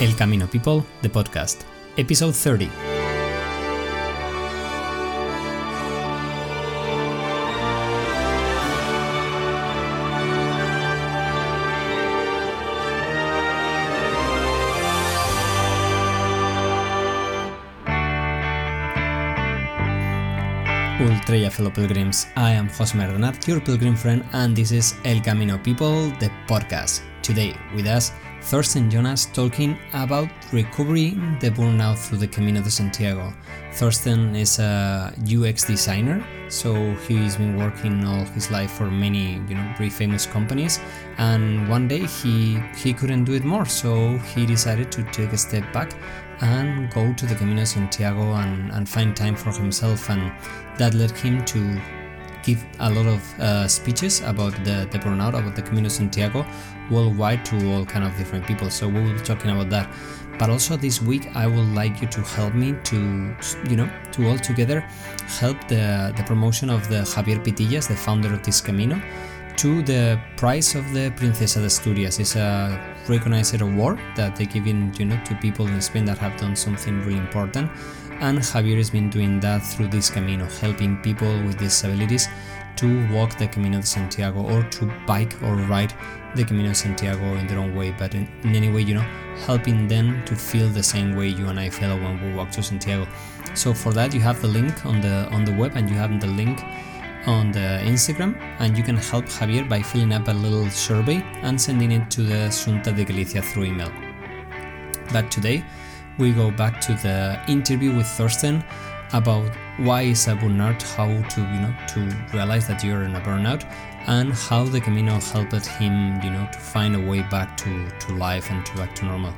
El Camino People, the podcast, episode 30. Ultreia fellow pilgrims, I am Jose Merdonat, your pilgrim friend, and this is El Camino People, the podcast. Today, with us, Thorsten Jonas talking about recovering the burnout through the Camino de Santiago. Thorsten is a UX designer, so he's been working all his life for many, you know, very famous companies. And one day he he couldn't do it more, so he decided to take a step back and go to the Camino de Santiago and, and find time for himself. And that led him to give a lot of uh, speeches about the, the burnout, about the Camino Santiago worldwide to all kind of different people. So we will be talking about that. But also this week, I would like you to help me to, you know, to all together help the, the promotion of the Javier Pitillas, the founder of this Camino, to the prize of the Princesa de Asturias. It's a recognized award that they give in, you know, to people in Spain that have done something really important. And Javier has been doing that through this Camino, helping people with disabilities to walk the Camino de Santiago or to bike or ride the Camino de Santiago in their own way, but in, in any way, you know, helping them to feel the same way you and I feel when we walk to Santiago. So for that, you have the link on the on the web, and you have the link on the Instagram, and you can help Javier by filling up a little survey and sending it to the Xunta de Galicia through email. But today, we go back to the interview with Thorsten about why is a burnout, how to you know to realize that you're in a burnout, and how the Camino helped him you know to find a way back to to life and to back to normal.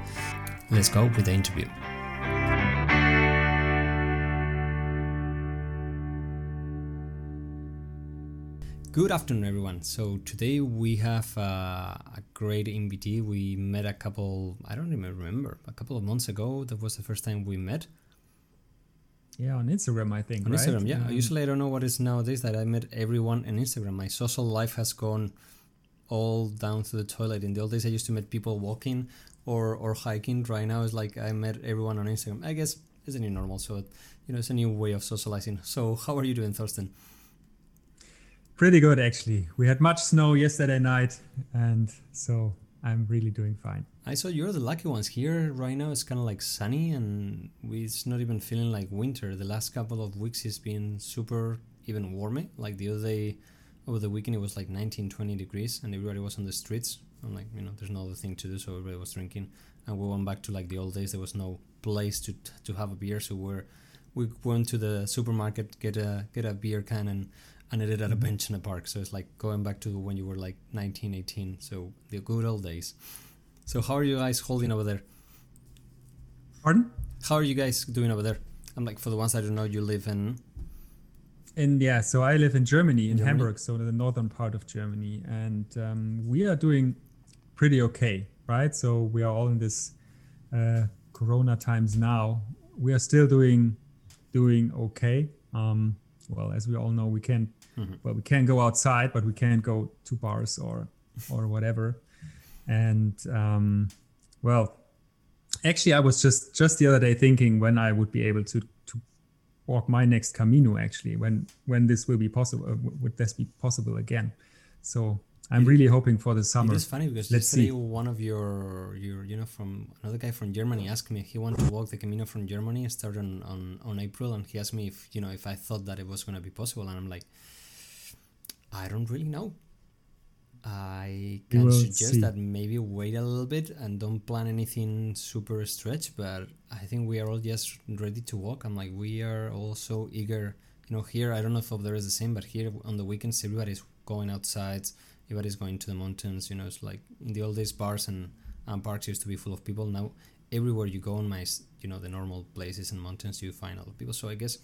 Let's go with the interview. Good afternoon, everyone. So today we have uh, a great invitee. We met a couple, I don't even remember, a couple of months ago. That was the first time we met. Yeah, on Instagram, I think. On right? Instagram, yeah. Um, Usually, I don't know what is nowadays that I met everyone on Instagram. My social life has gone all down to the toilet. In the old days, I used to meet people walking or or hiking. Right now, it's like I met everyone on Instagram. I guess it's a new normal, so you know, it's a new way of socializing. So, how are you doing, Thorsten? Pretty good, actually. We had much snow yesterday night, and so I'm really doing fine. I saw you're the lucky ones. Here right now it's kind of like sunny and it's not even feeling like winter. The last couple of weeks it's been super even warmer. Like the other day over the weekend it was like 19, 20 degrees and everybody was on the streets. I'm like, you know, there's no other thing to do, so everybody was drinking. And we went back to like the old days. There was no place to to have a beer, so we're we went to the supermarket get a get a beer can and and I did at a bench in a park. So it's like going back to when you were like 19, 18. So the good old days. So how are you guys holding over there? Pardon? How are you guys doing over there? I'm like, for the ones I don't know, you live in. And yeah, so I live in Germany, in Germany? Hamburg, so in the northern part of Germany, and um, we are doing pretty okay, right? So we are all in this uh, Corona times now. We are still doing doing okay. Um, well, as we all know, we can't well we can go outside, but we can't go to bars or or whatever. And um, well, actually, I was just just the other day thinking when I would be able to to walk my next Camino. Actually, when when this will be possible, uh, would this be possible again? So I'm really hoping for the summer. It is funny because Let's yesterday see. one of your your you know from another guy from Germany asked me if he wanted to walk the Camino from Germany started on, on on April and he asked me if you know if I thought that it was going to be possible and I'm like I don't really know. I can will suggest see. that maybe wait a little bit and don't plan anything super stretch, but I think we are all just ready to walk. I'm like, we are all so eager. You know, here, I don't know if there is the same, but here on the weekends, everybody's going outside, everybody's going to the mountains. You know, it's like in the old days, bars and, and parks used to be full of people. Now, everywhere you go on my, you know, the normal places and mountains, you find a lot of people. So I guess,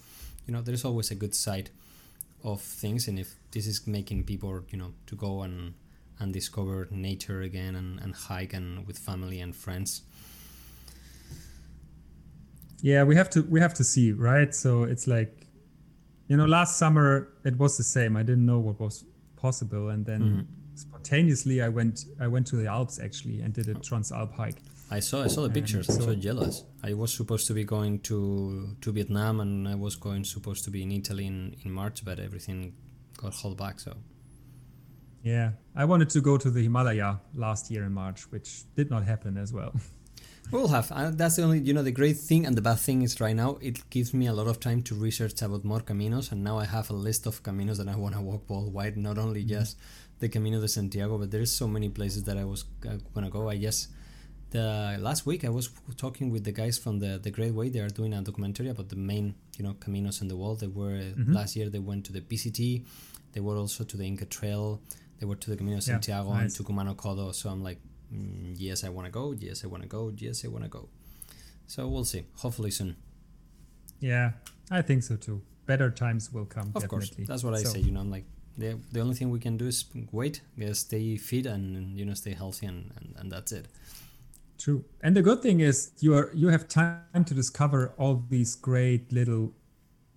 you know, there's always a good side of things and if this is making people you know to go and and discover nature again and, and hike and with family and friends. Yeah we have to we have to see right? So it's like you know last summer it was the same. I didn't know what was possible. And then Mhm. spontaneously i went i went to the alps actually and did a transalp hike I saw I saw the And pictures. I'm so so- jealous. I was supposed to be going to to Vietnam and I was going supposed to be in Italy in, in March, but everything got held back. So Yeah, I wanted to go to the Himalaya last year in March, which did not happen as well. we'll have. Uh, that's the only you know the great thing and the bad thing is right now it gives me a lot of time to research about more caminos and now I have a list of caminos that I want to walk worldwide. Not only just the Camino de Santiago, but there's so many places that I was uh, gonna go. I guess the last week I was talking with the guys from the the Great Way. They are doing a documentary about the main you know caminos in the world. They were last year. They went to the PCT. They were also to the Inca Trail. They were to the Camino Yeah, Santiago and nice. to Kumano Kodo. So I'm like, mm, yes, I want to go. Yes, I want to go. Yes, I want to go. So we'll see. Hopefully soon. yeah, I think so too. Better times will come. Of course, definitely. that's what I So, say. You know, I'm like the the only thing we can do is wait, stay fit, and you know, stay healthy, and, and, and that's it. True. And the good thing is you are you have time to discover all these great little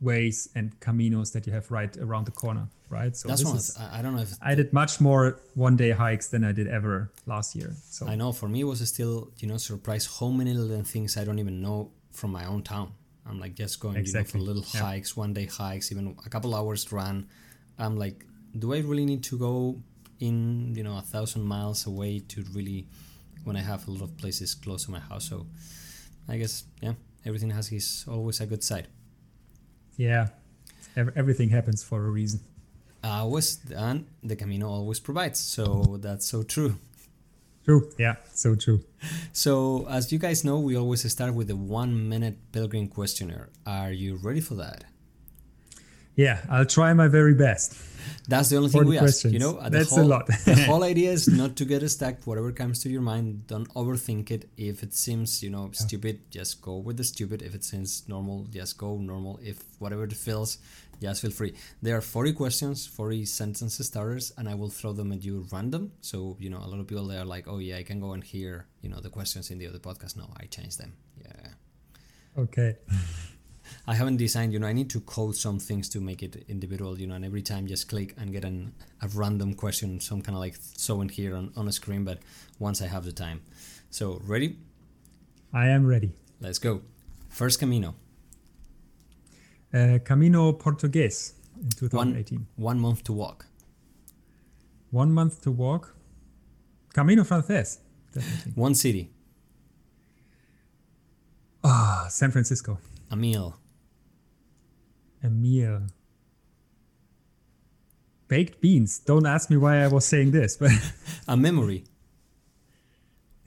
ways and caminos that you have right around the corner, right? So That's this one. is, I I don't know if I did much more one day hikes than I did ever last year. So I know for me it was still you know surprised how many little things I don't even know from my own town. I'm like just going Exactly. you know for little Yeah. hikes, one day hikes, even a couple hours run. I'm like, do I really need to go in you know a thousand miles away to really when I have a lot of places close to my house? So I guess yeah, everything has his always a good side. yeah, ev- everything happens for a reason. Always and the Camino always provides. So that's so true. True. Yeah, so true. So, as you guys know, we always start with the one minute pilgrim questionnaire. Are you ready for that? Yeah, I'll try my very best. That's the only thing 40 we ask. You know, the That's a whole, lot. the whole idea is not to get stuck. Whatever comes to your mind, don't overthink it. If it seems, you know, stupid, just go with the stupid. If it seems normal, just go normal. If whatever it feels, just feel free. There are 40 questions, 40 sentence starters, and I will throw them at you random. So, you know, a lot of people they are like, oh yeah, I can go and hear, you know, the questions in the other podcast. No, I changed them. Yeah. Okay. I haven't designed, you know, I need to code some things to make it individual, you know, and every time just click and get an, a random question, some kind of like showing here on, on a screen, but once I have the time. So, ready? I am ready. Let's go. First Camino, Uh, Camino Portugues in 2018. one month to walk. One month to walk. Camino Frances. Definitely. One city, Ah, San Francisco. A meal, A meal. Baked beans. Don't ask me why I was saying this, but a memory,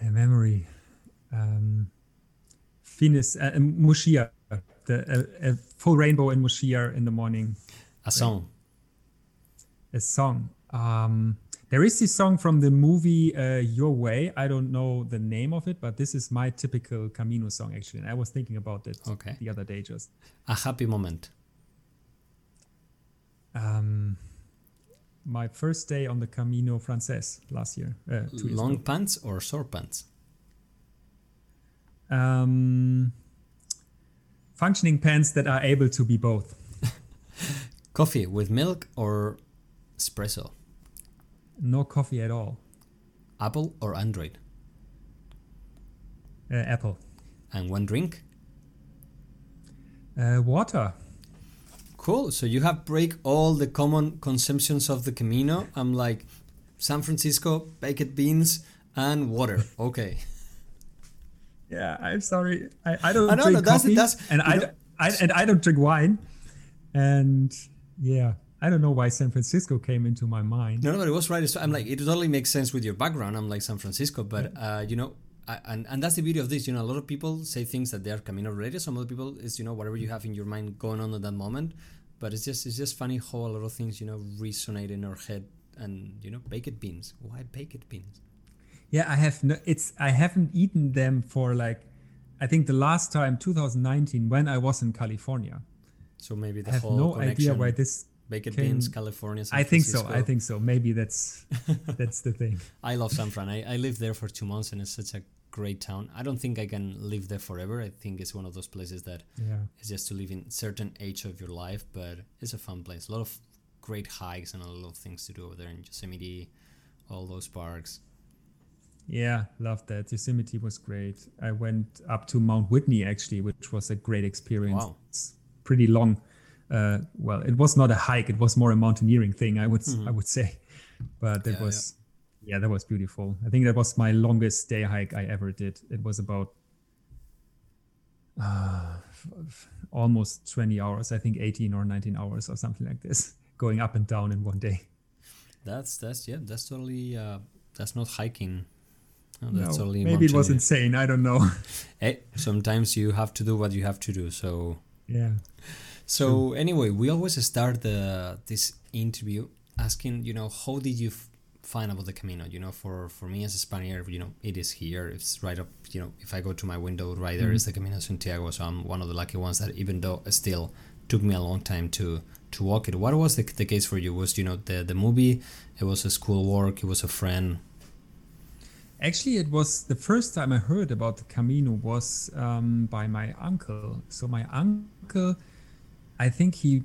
a memory. Um, Finis, uh, uh, Muxía. The, full rainbow in Muxía in the morning. a song, A song. Um, there is this song from the movie uh, Your Way. I don't know the name of it, but this is my typical Camino song actually. And I was thinking about it Okay. the other day just. a happy moment, Um, my first day on the Camino Frances last year, uh, long ago. pants or short pants, Um, functioning pants that are able to be both. coffee with milk or espresso, No coffee at all. Apple or Android, Uh, apple. and one drink. Uh, water. Cool. So you have break all the common consumptions of the Camino. I'm like San Francisco, baked beans, and water. Okay. Yeah, I'm sorry. I, I don't I know, drink no, that's- coffee, that's- and I, know- I and I don't drink wine. And yeah, I don't know why San Francisco came into my mind. No, no, but it was right. So I'm like, it totally makes sense with your background. I'm like San Francisco, but uh, you know, I, and and that's the beauty of this. You know, a lot of people say things that they are Camino related. Some other people is you know whatever you have in your mind going on at that moment. But it's just it's just funny how a lot of things you know resonate in our head. And you know, baked beans. Why baked beans? Yeah, I have no. It's I haven't eaten them for like, I think the last time 2019 when I was in California. So maybe the I have no idea why this. Baked came- beans, California. San I think so. I think so. Maybe that's that's the thing. I love San Fran. I, I lived there for two months and it's such a great town. I don't think I can live there forever. I think it's one of those places that Yeah. is just to live in certain age of your life, but it's a fun place. A lot of great hikes and a lot of things to do over there in Yosemite, all those parks. Yeah, loved that. Yosemite was great. I went up to Mount Whitney actually, which was a great experience. Wow. It's pretty long. Uh, well, it was not a hike; it was more a mountaineering thing. I would I would say, but it Yeah, was yeah. that was beautiful. I think that was my longest day hike I ever did. It was about uh, almost 20 hours. I think 18 or 19 hours or something like this, going up and down in one day. That's that's yeah, that's totally uh, that's not hiking. No, that's No, totally maybe it was insane. I don't know. Hey, sometimes you have to do what you have to do. So yeah. So anyway, we always start the this interview asking, you know, how did you f- find about the Camino? You know, for for me as a Spaniard, you know, it is here. It's right up. You know, if I go to my window, right there is the Camino Santiago. So I'm one of the lucky ones that even though it still took me a long time to to walk it. What was the, the case for you? Was you know the the movie? It was a school work. It was a friend. Actually, it was the first time I heard about the Camino was um, by my uncle. So my uncle, I think he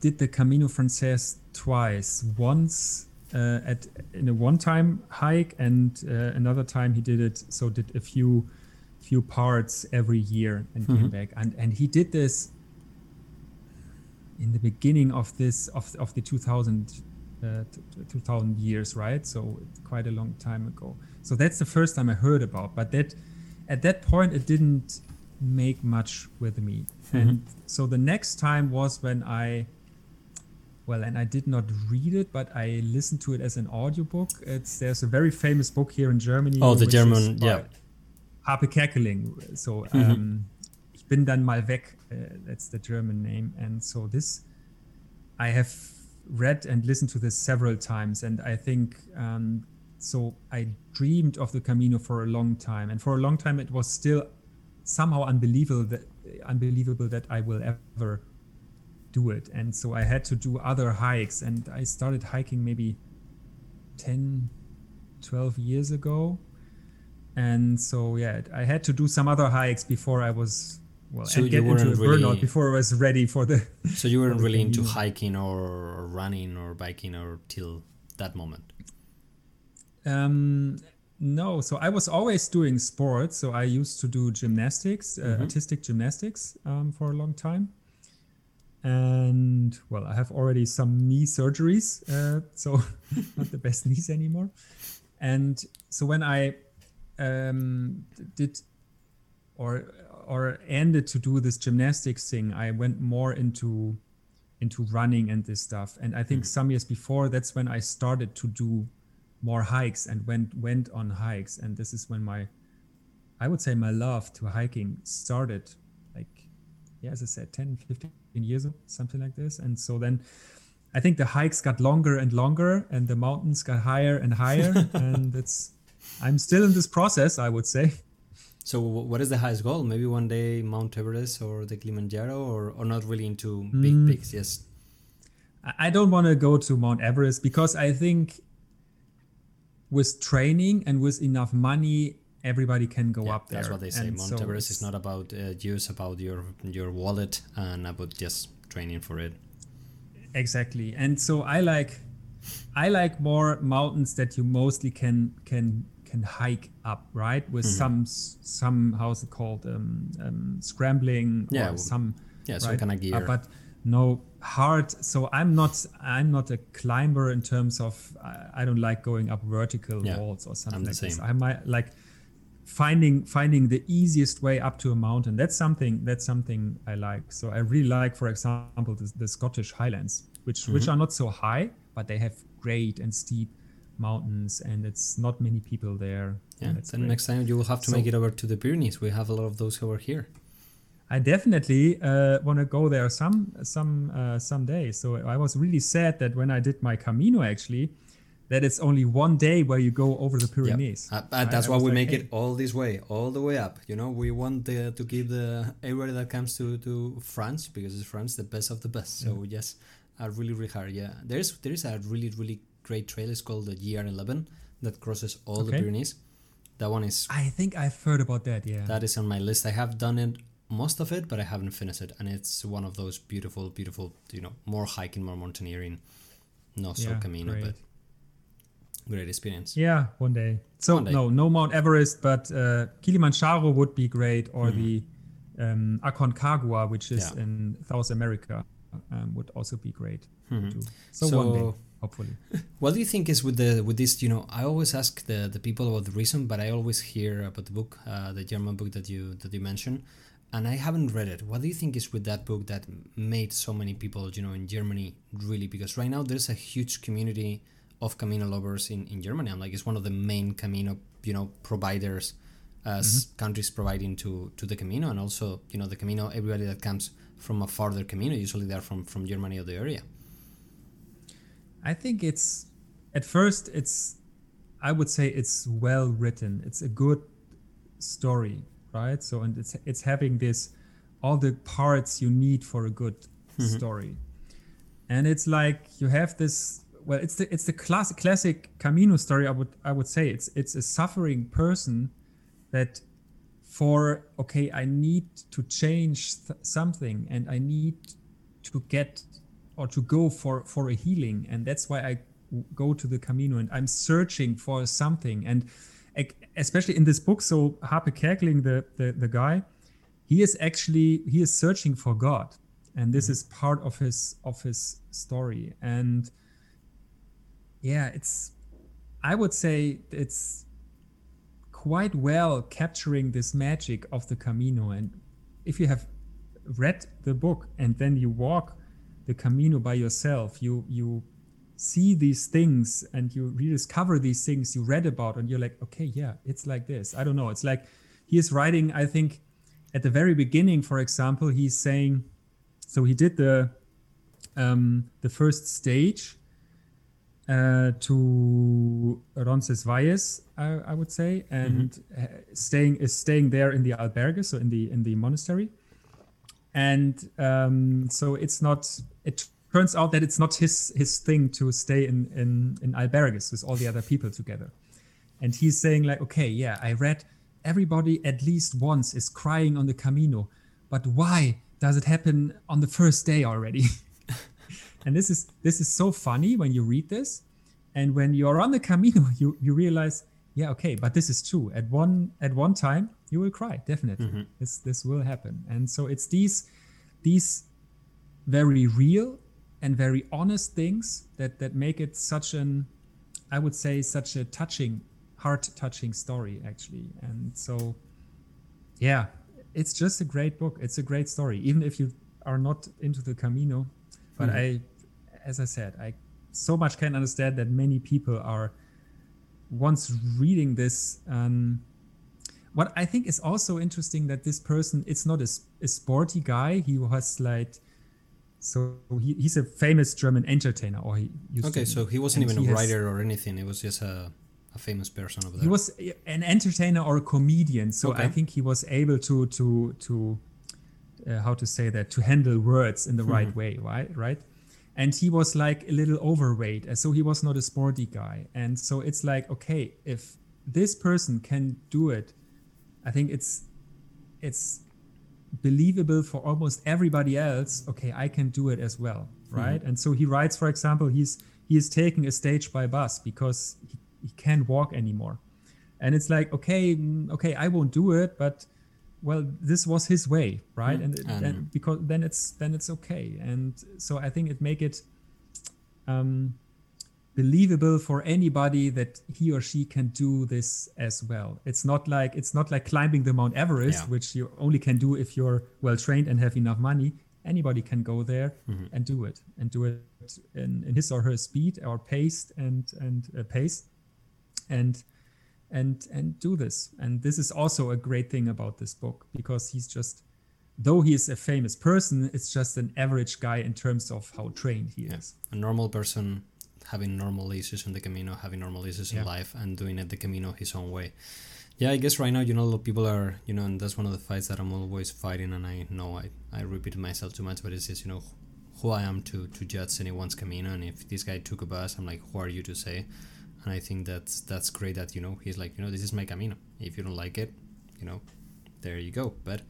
did the Camino Frances twice. Once uh, at in a one-time hike, and uh, another time he did it. So did a few few parts every year and came back. And and he did this in the beginning of this of of the 2000 uh, t- t- 2000 years right so quite a long time ago so that's the first time i heard about but that at that point it didn't make much with me and so the next time was when i well and i did not read it but i listened to it as an audiobook it's there's a very famous book here in germany Oh, the German- yeah. Hape Kerkeling. So um, ich bin dann mal weg. Uh, that's the German name. And so this, I have read and listened to this several times, and I think um, so. I dreamed of the Camino for a long time, and for a long time it was still somehow unbelievable that unbelievable that I will ever do it. And so I had to do other hikes, and I started hiking maybe 10, 12 years ago and so yeah i had to do some other hikes before i was well So and you get into a weren't really- burnout before i was ready for the So you weren't really into hiking or running or biking or till that moment. um no so i was always doing sports so i used to do gymnastics uh, artistic gymnastics um, for a long time. And well i have already some knee surgeries uh, so not the best knees anymore. And so when i um, did or or ended to do this gymnastics thing i went more into into running and this stuff. And i think some years before that's when i started to do more hikes and went went on hikes and this is when my i would say my love to hiking started like yeah as i said 10 15 years ago something like this and so then i think the hikes got longer and longer and the mountains got higher and higher and it's i'm still in this process i would say So what is the highest goal? Maybe one day Mount Everest or the Kilimanjaro or, or not really into big Mm. peaks? Yes. I- I don't want to go to Mount Everest because I think with training and with enough money, everybody can go Yeah, up there. that's what they say. And Mount so Everest is not about uh, use, about your your wallet and about just training for it. exactly. And so I like, I like more mountains that you mostly can can can hike up, right? With Mm-hmm. some some how's it called, um, um, scrambling Yeah, or some yeah, some right? kinda Uh, gear. but no hard. So I'm not I'm not a climber in terms of I, I don't like going up vertical Yeah, walls or something like this. I might like finding finding the easiest way up to a mountain. That's something that's something I like. So I really like, for example, the, the Scottish Highlands, which Mm-hmm. which are not so high, but they have great and steep mountains, and it's not many people there. Yeah. and it's then great. next time you will have to So- make it over to the Pyrenees. We have a lot of those over here. I definitely uh, want to go there some some uh, someday. So I was really sad that when I did my Camino, actually, that it's only one day where you go over the Pyrenees. Uh, uh, Right? that's I why we like, make hey, it all this way, all the way up. You know, we want the, to give the everybody that comes to, to France because it's France the best of the best. So yes, I really really hard. Yeah, there's there is a really really great trail. It's called the GR11 that crosses all the Pyrenees. That one is I think I've heard about that. Yeah. that is on my list. I have done it most of it, but I haven't finished it, and it's one of those beautiful, beautiful. You know, more hiking, more mountaineering, not so Yeah, Camino, great. but great experience. Yeah, one day. So One day. no, no Mount Everest, but uh, Kilimanjaro would be great, or the um, Aconcagua, which is Mm-hmm. Yeah. in South America, um, would also be great. do. So, So- one day, hopefully. What do you think is with the with this? You know, I always ask the, the people about the reason, but I always hear about the book, uh, the German book that you that you mentioned, and I haven't read it. What do you think is with that book that made so many people, you know, in Germany really? Because right now there's a huge community of Camino lovers in in Germany. I'm like, it's one of the main Camino, you know, providers. Uh, As mm-hmm. countries providing to to the Camino, and also you know the Camino, everybody that comes from a farther Camino, usually they're from from Germany or the area. I think it's at first it's I would say it's well written. It's a good story, right? So and it's it's having this all the parts you need for a good mm-hmm. story. And it's like you have this well it's the it's the classic classic Camino story I would I would say it's it's a suffering person that for okay I need to change th- something and I need to get or to go for for a healing and that's why i w- go to the camino and i'm searching for something and especially in this book so hape kerkeling the, the the guy he is actually he is searching for god. And this is part of his of his story. And yeah it's i would say it's quite well capturing this magic of the camino. And if you have read the book and then you walk the camino by yourself you you see these things and you rediscover these things you read about and you're like okay yeah it's like this. I don't know. It's like he is writing i think at the very beginning for example he's saying so he did the um the first stage uh, to Roncesvalles, I, I would say, and uh, staying is staying there in the albergue, so in the in the monastery, and um, so it's not. It turns out that it's not his his thing to stay in in in albergues with all the other people together, and he's saying like, okay, yeah, I read everybody at least once is crying on the Camino, but why does it happen on the first day already? and this is this is so funny when you read this. And when you're on the camino you you realize yeah okay but this is true. At one at one time you will cry definitely. Mm-hmm. This this will happen. And so it's these these very real and very honest things that that make it such an i would say such a touching heart touching story actually. And so yeah it's just a great book. It's a great story even if you are not into the camino. But i as i said i so much can understand that many people are once reading this um what i think is also interesting that this person it's not a sporty guy. He was like so he, he's a famous german entertainer or he used Okay, so he wasn't even a he has- writer or anything. It was just a, a famous person over there. he was an entertainer or a comedian so i think he was able to to to uh, how to say that to handle words in the right way right right and he was like a little overweight so he was not a sporty guy and so it's like okay if this person can do it i think it's it's believable for almost everybody else okay i can do it as well right? And so he writes for example he's he is taking a stage by bus because he, he can't walk anymore. And it's like okay mm, okay i won't do it but well this was his way right? And, And- and because then it's then it's okay. And so i think it make it um believable for anybody that he or she can do this as well. It's not like it's not like climbing the mount everest Yeah. which you only can do if you're well trained and have enough money. Anybody can go there and do it and do it in, in his or her speed or pace and and uh, pace and and and do this. And this is also a great thing about this book because he's just though he is a famous person it's just an average guy in terms of how trained he is. A normal person having normal issues in the Camino, having normal issues in life, and doing it the Camino his own way. Yeah, I guess right now, you know, a lot of people are, you know, and that's one of the fights that I'm always fighting, and I know I, I repeat myself too much, but it's just, you know, who I am to, to judge anyone's Camino, and if this guy took a bus, I'm like, who are you to say? And I think that's that's great that, you know, he's like, you know, this is my Camino. If you don't like it, you know, there you go. But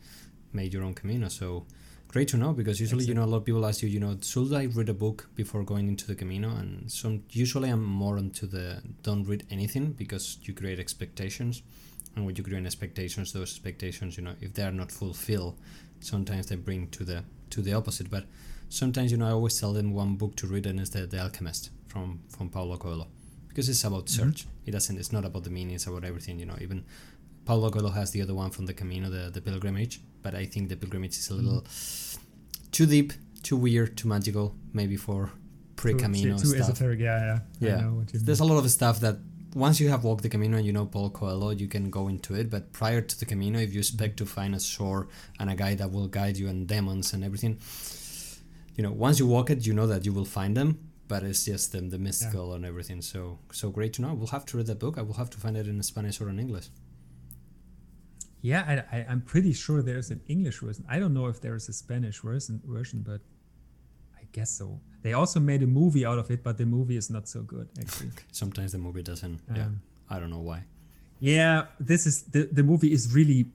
made your own Camino, so great to know because usually you know a lot of people ask you you know should i read a book before going into the camino and some usually i'm more into the don't read anything because you create expectations and when you create expectations those expectations you know if they are not fulfilled sometimes they bring to the to the opposite but sometimes you know i always tell them one book to read and it's the, the alchemist from from paulo coelho because it's about mm-hmm. search mm-hmm. it doesn't it's not about the meaning it's about everything you know even paulo coelho has the other one from the camino the, the pilgrimage but i think the pilgrimage is a little mm-hmm. too deep too weird too magical maybe for pre-camino too, too stuff. esoteric yeah yeah, yeah. there's a lot of stuff that once you have walked the Camino and you know Paulo Coelho, you can go into it. But prior to the Camino, if you expect to find a shore and a guy that will guide you and demons and everything, you know, once you walk it, you know that you will find them. But it's just the, the mystical yeah. and everything. So so great to know. We'll have to read that book. I will have to find it in Spanish or in English. Yeah, I, I, am pretty sure there's an English version. I don't know if there is a Spanish version, version, but I guess so. They also made a movie out of it, but the movie is not so good actually. Sometimes the movie doesn't. Um, yeah, I don't know why. Yeah, this is the the movie is really.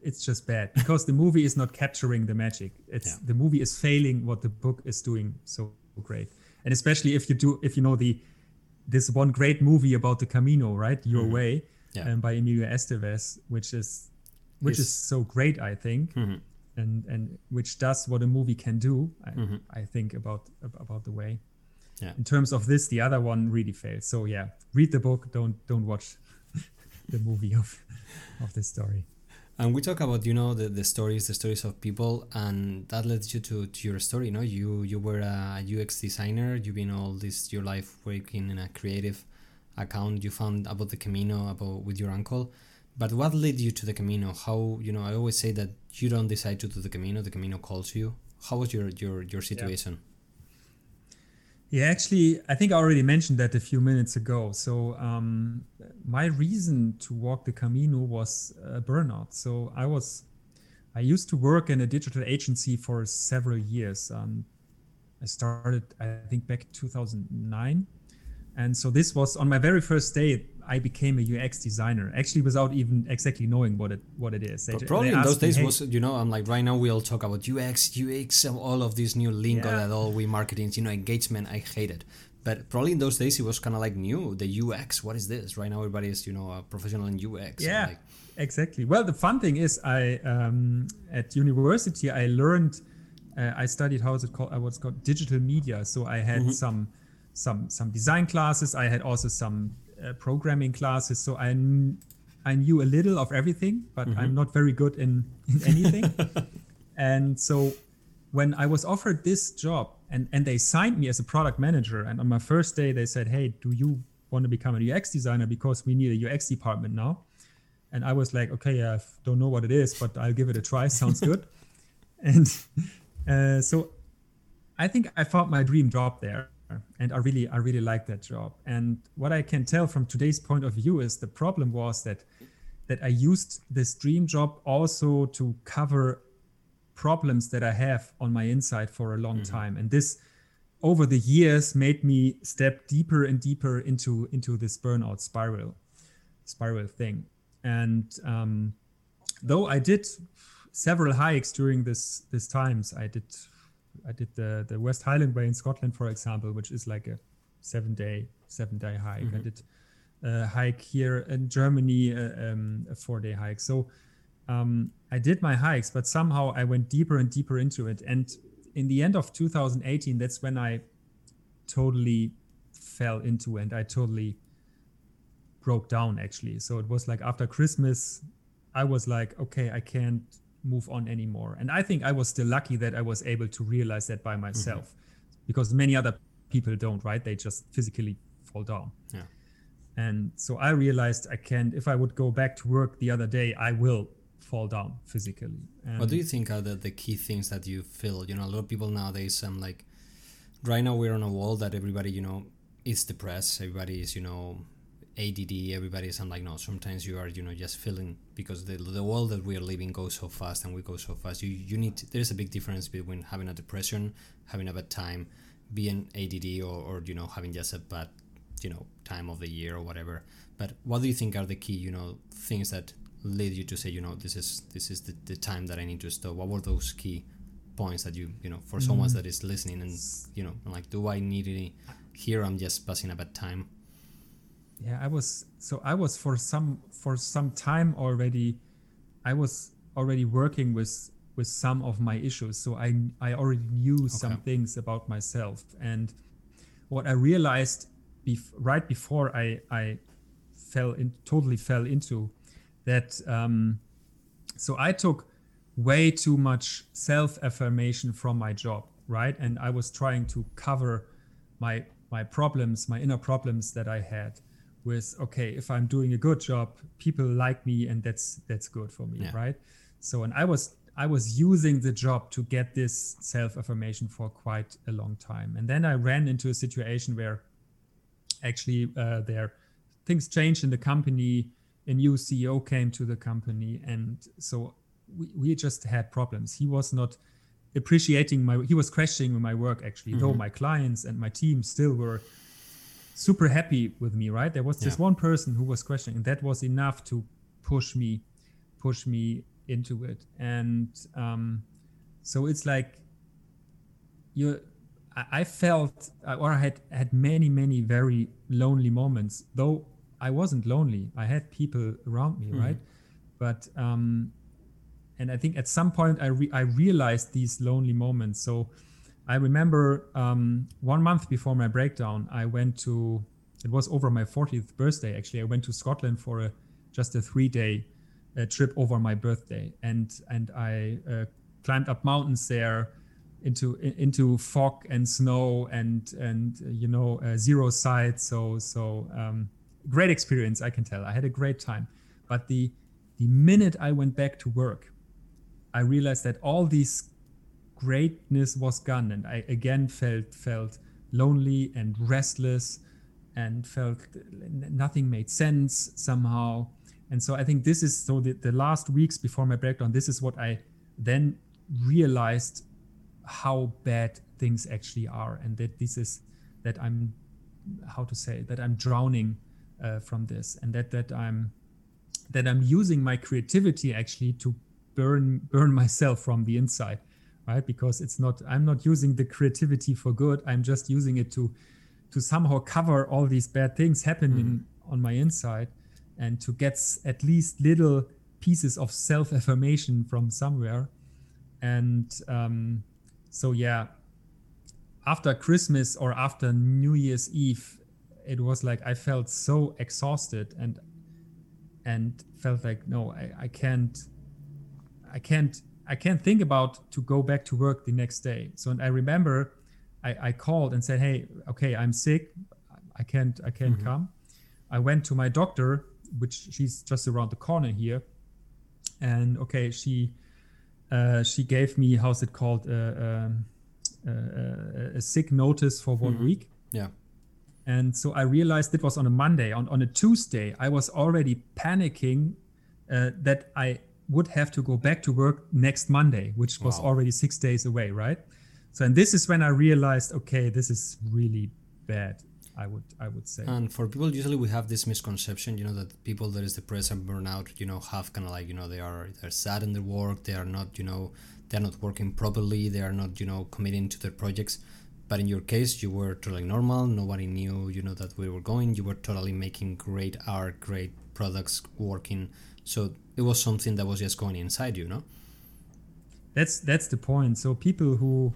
It's just bad because the movie is not capturing the magic. It's yeah. the movie is failing what the book is doing so great, and especially if you do if you know the this one great movie about the Camino, right? Your mm-hmm. Way, yeah. um, by Emilio Estevez, which is which is so great, I think. Mm-hmm and and which does what a movie can do. I, mm-hmm. I think about about the way. Yeah. In terms of this, the other one really fails. So yeah, read the book. Don't don't watch the movie of of the story. And we talk about you know the, the stories, the stories of people, and that led you to, to your story. You know, you you were a UX designer. You've been all this your life working in a creative account. You found about the Camino about with your uncle but what led you to the Camino? How you know? I always say that you don't decide to do the Camino; the Camino calls you. How was your your your situation? Yeah. yeah actually, I think I already mentioned that a few minutes ago. So um, my reason to walk the Camino was a burnout. So I was, I used to work in a digital agency for several years. Um, I started, I think, back in 2009 and so this was on my very first day. I became a UX designer, actually, without even exactly knowing what it what it is. They, but probably in those days me, hey, was you know I'm like right now we all talk about UX, UX, all of this new lingo yeah. that all we marketing, you know, engagement. I hate it. But probably in those days it was kind of like new. The UX, what is this? Right now everybody is you know a professional in UX. Yeah, like, exactly. Well, the fun thing is I um, at university I learned. Uh, I studied how is it called? Uh, what's called digital media. So I had mm-hmm. some some some design classes. I had also some uh, programming classes. So I I knew a little of everything, but mm-hmm. I'm not very good in, in anything. and so when I was offered this job and, and they signed me as a product manager, and on my first day they said, Hey, do you want to become a UX designer? Because we need a UX department now. And I was like, okay, I don't know what it is, but I'll give it a try. Sounds good. and uh, so I think I found my dream job there and i really i really like that job. And what i can tell from today's point of view is the problem was that that i used this dream job also to cover problems that i have on my inside for a long mm-hmm. time. And this over the years made me step deeper and deeper into into this burnout spiral spiral thing. And um, though i did several hikes during this this times i did I did the the West Highland Way in Scotland, for example, which is like a seven day seven day hike. Mm-hmm. I did a hike here in Germany, uh, um, a four day hike. So um, I did my hikes, but somehow I went deeper and deeper into it. And in the end of 2018, that's when I totally fell into and I totally broke down actually. So it was like after Christmas, I was like, okay, I can't move on anymore. And I think I was still lucky that I was able to realize that by myself mm-hmm. because many other people don't, right? They just physically fall down. Yeah. And so I realized I can't, if I would go back to work the other day, I will fall down physically. And what do you think are the, the key things that you feel? You know, a lot of people nowadays, I'm like right now we're on a wall that everybody, you know, is depressed. Everybody is, you know, ADD, everybody's. I'm like, no. Sometimes you are, you know, just feeling because the the world that we are living goes so fast and we go so fast. You you need. To, there's a big difference between having a depression, having a bad time, being ADD, or or you know having just a bad, you know, time of the year or whatever. But what do you think are the key, you know, things that lead you to say, you know, this is this is the, the time that I need to stop? What were those key points that you you know for someone Mm. that is listening and you know like, do I need it here? I'm just passing a bad time. Yeah i was so i was for some for some time already i was already working with with some of my issues. So i i already knew some things about myself. And what i realized bef- right before i i fell in totally fell into that um so i took way too much self affirmation from my job right? And i was trying to cover my my problems my inner problems that i had with okay if i'm doing a good job people like me and that's that's good for me Yeah. right? So and i was i was using the job to get this self affirmation for quite a long time. And then i ran into a situation where actually uh, there things changed in the company. A new ceo came to the company and so we, we just had problems. He was not appreciating my he was questioning my work actually though my clients and my team still were super happy with me right? There was Yeah. one person who was questioning and that was enough to push me push me into it. And um so it's like you I, I felt uh, or I had had many many very lonely moments though I wasn't lonely. I had people around me right? But um and I think at some point I re- I realized these lonely moments. So I remember um, one month before my breakdown I went to it was over my 40th birthday actually. I went to Scotland for a just a three day uh, trip over my birthday. And and I uh, climbed up mountains there into into fog and snow and and you know uh, zero sight. So so um, great experience I can tell. I had a great time. But the the minute I went back to work I realized that all these greatness was gone and I again felt felt lonely and restless and felt nothing made sense somehow. And so I think this is so the, the last weeks before my breakdown this is what I then realized how bad things actually are and that this is that I'm how to say that I'm drowning uh, from this and that that I'm that I'm using my creativity actually to burn burn myself from the inside right? Because it's not I'm not using the creativity for good. I'm just using it to to somehow cover all these bad things happening on my inside and to get at least little pieces of self affirmation from somewhere. And um so yeah after christmas or after new year's eve it was like i felt so exhausted and and felt like no i, I can't i can't i can't think about to go back to work the next day. So and i remember i, I called and said hey okay i'm sick. I can't i can't come. I went to my doctor which she's just around the corner here and okay she uh, she gave me how's it called uh, um, uh, a sick notice for one week. Yeah. and so I realized it was on a Monday. On, on a Tuesday, I was already panicking uh, that I would have to go back to work next Monday, which was Wow. already six days away, right? So, and this is when I realized, okay, this is really bad. I would, I would say. And for people, usually we have this misconception, you know, that people that is depressed and burnout, you know, have kind of like, you know, they are they're sad in their work, they are not, you know, they're not working properly, they are not, you know, committing to their projects. But in your case, you were totally normal. Nobody knew, you know, that we were going. You were totally making great art, great products, working. So it was something that was just going inside you, no? that's that's the point. So people who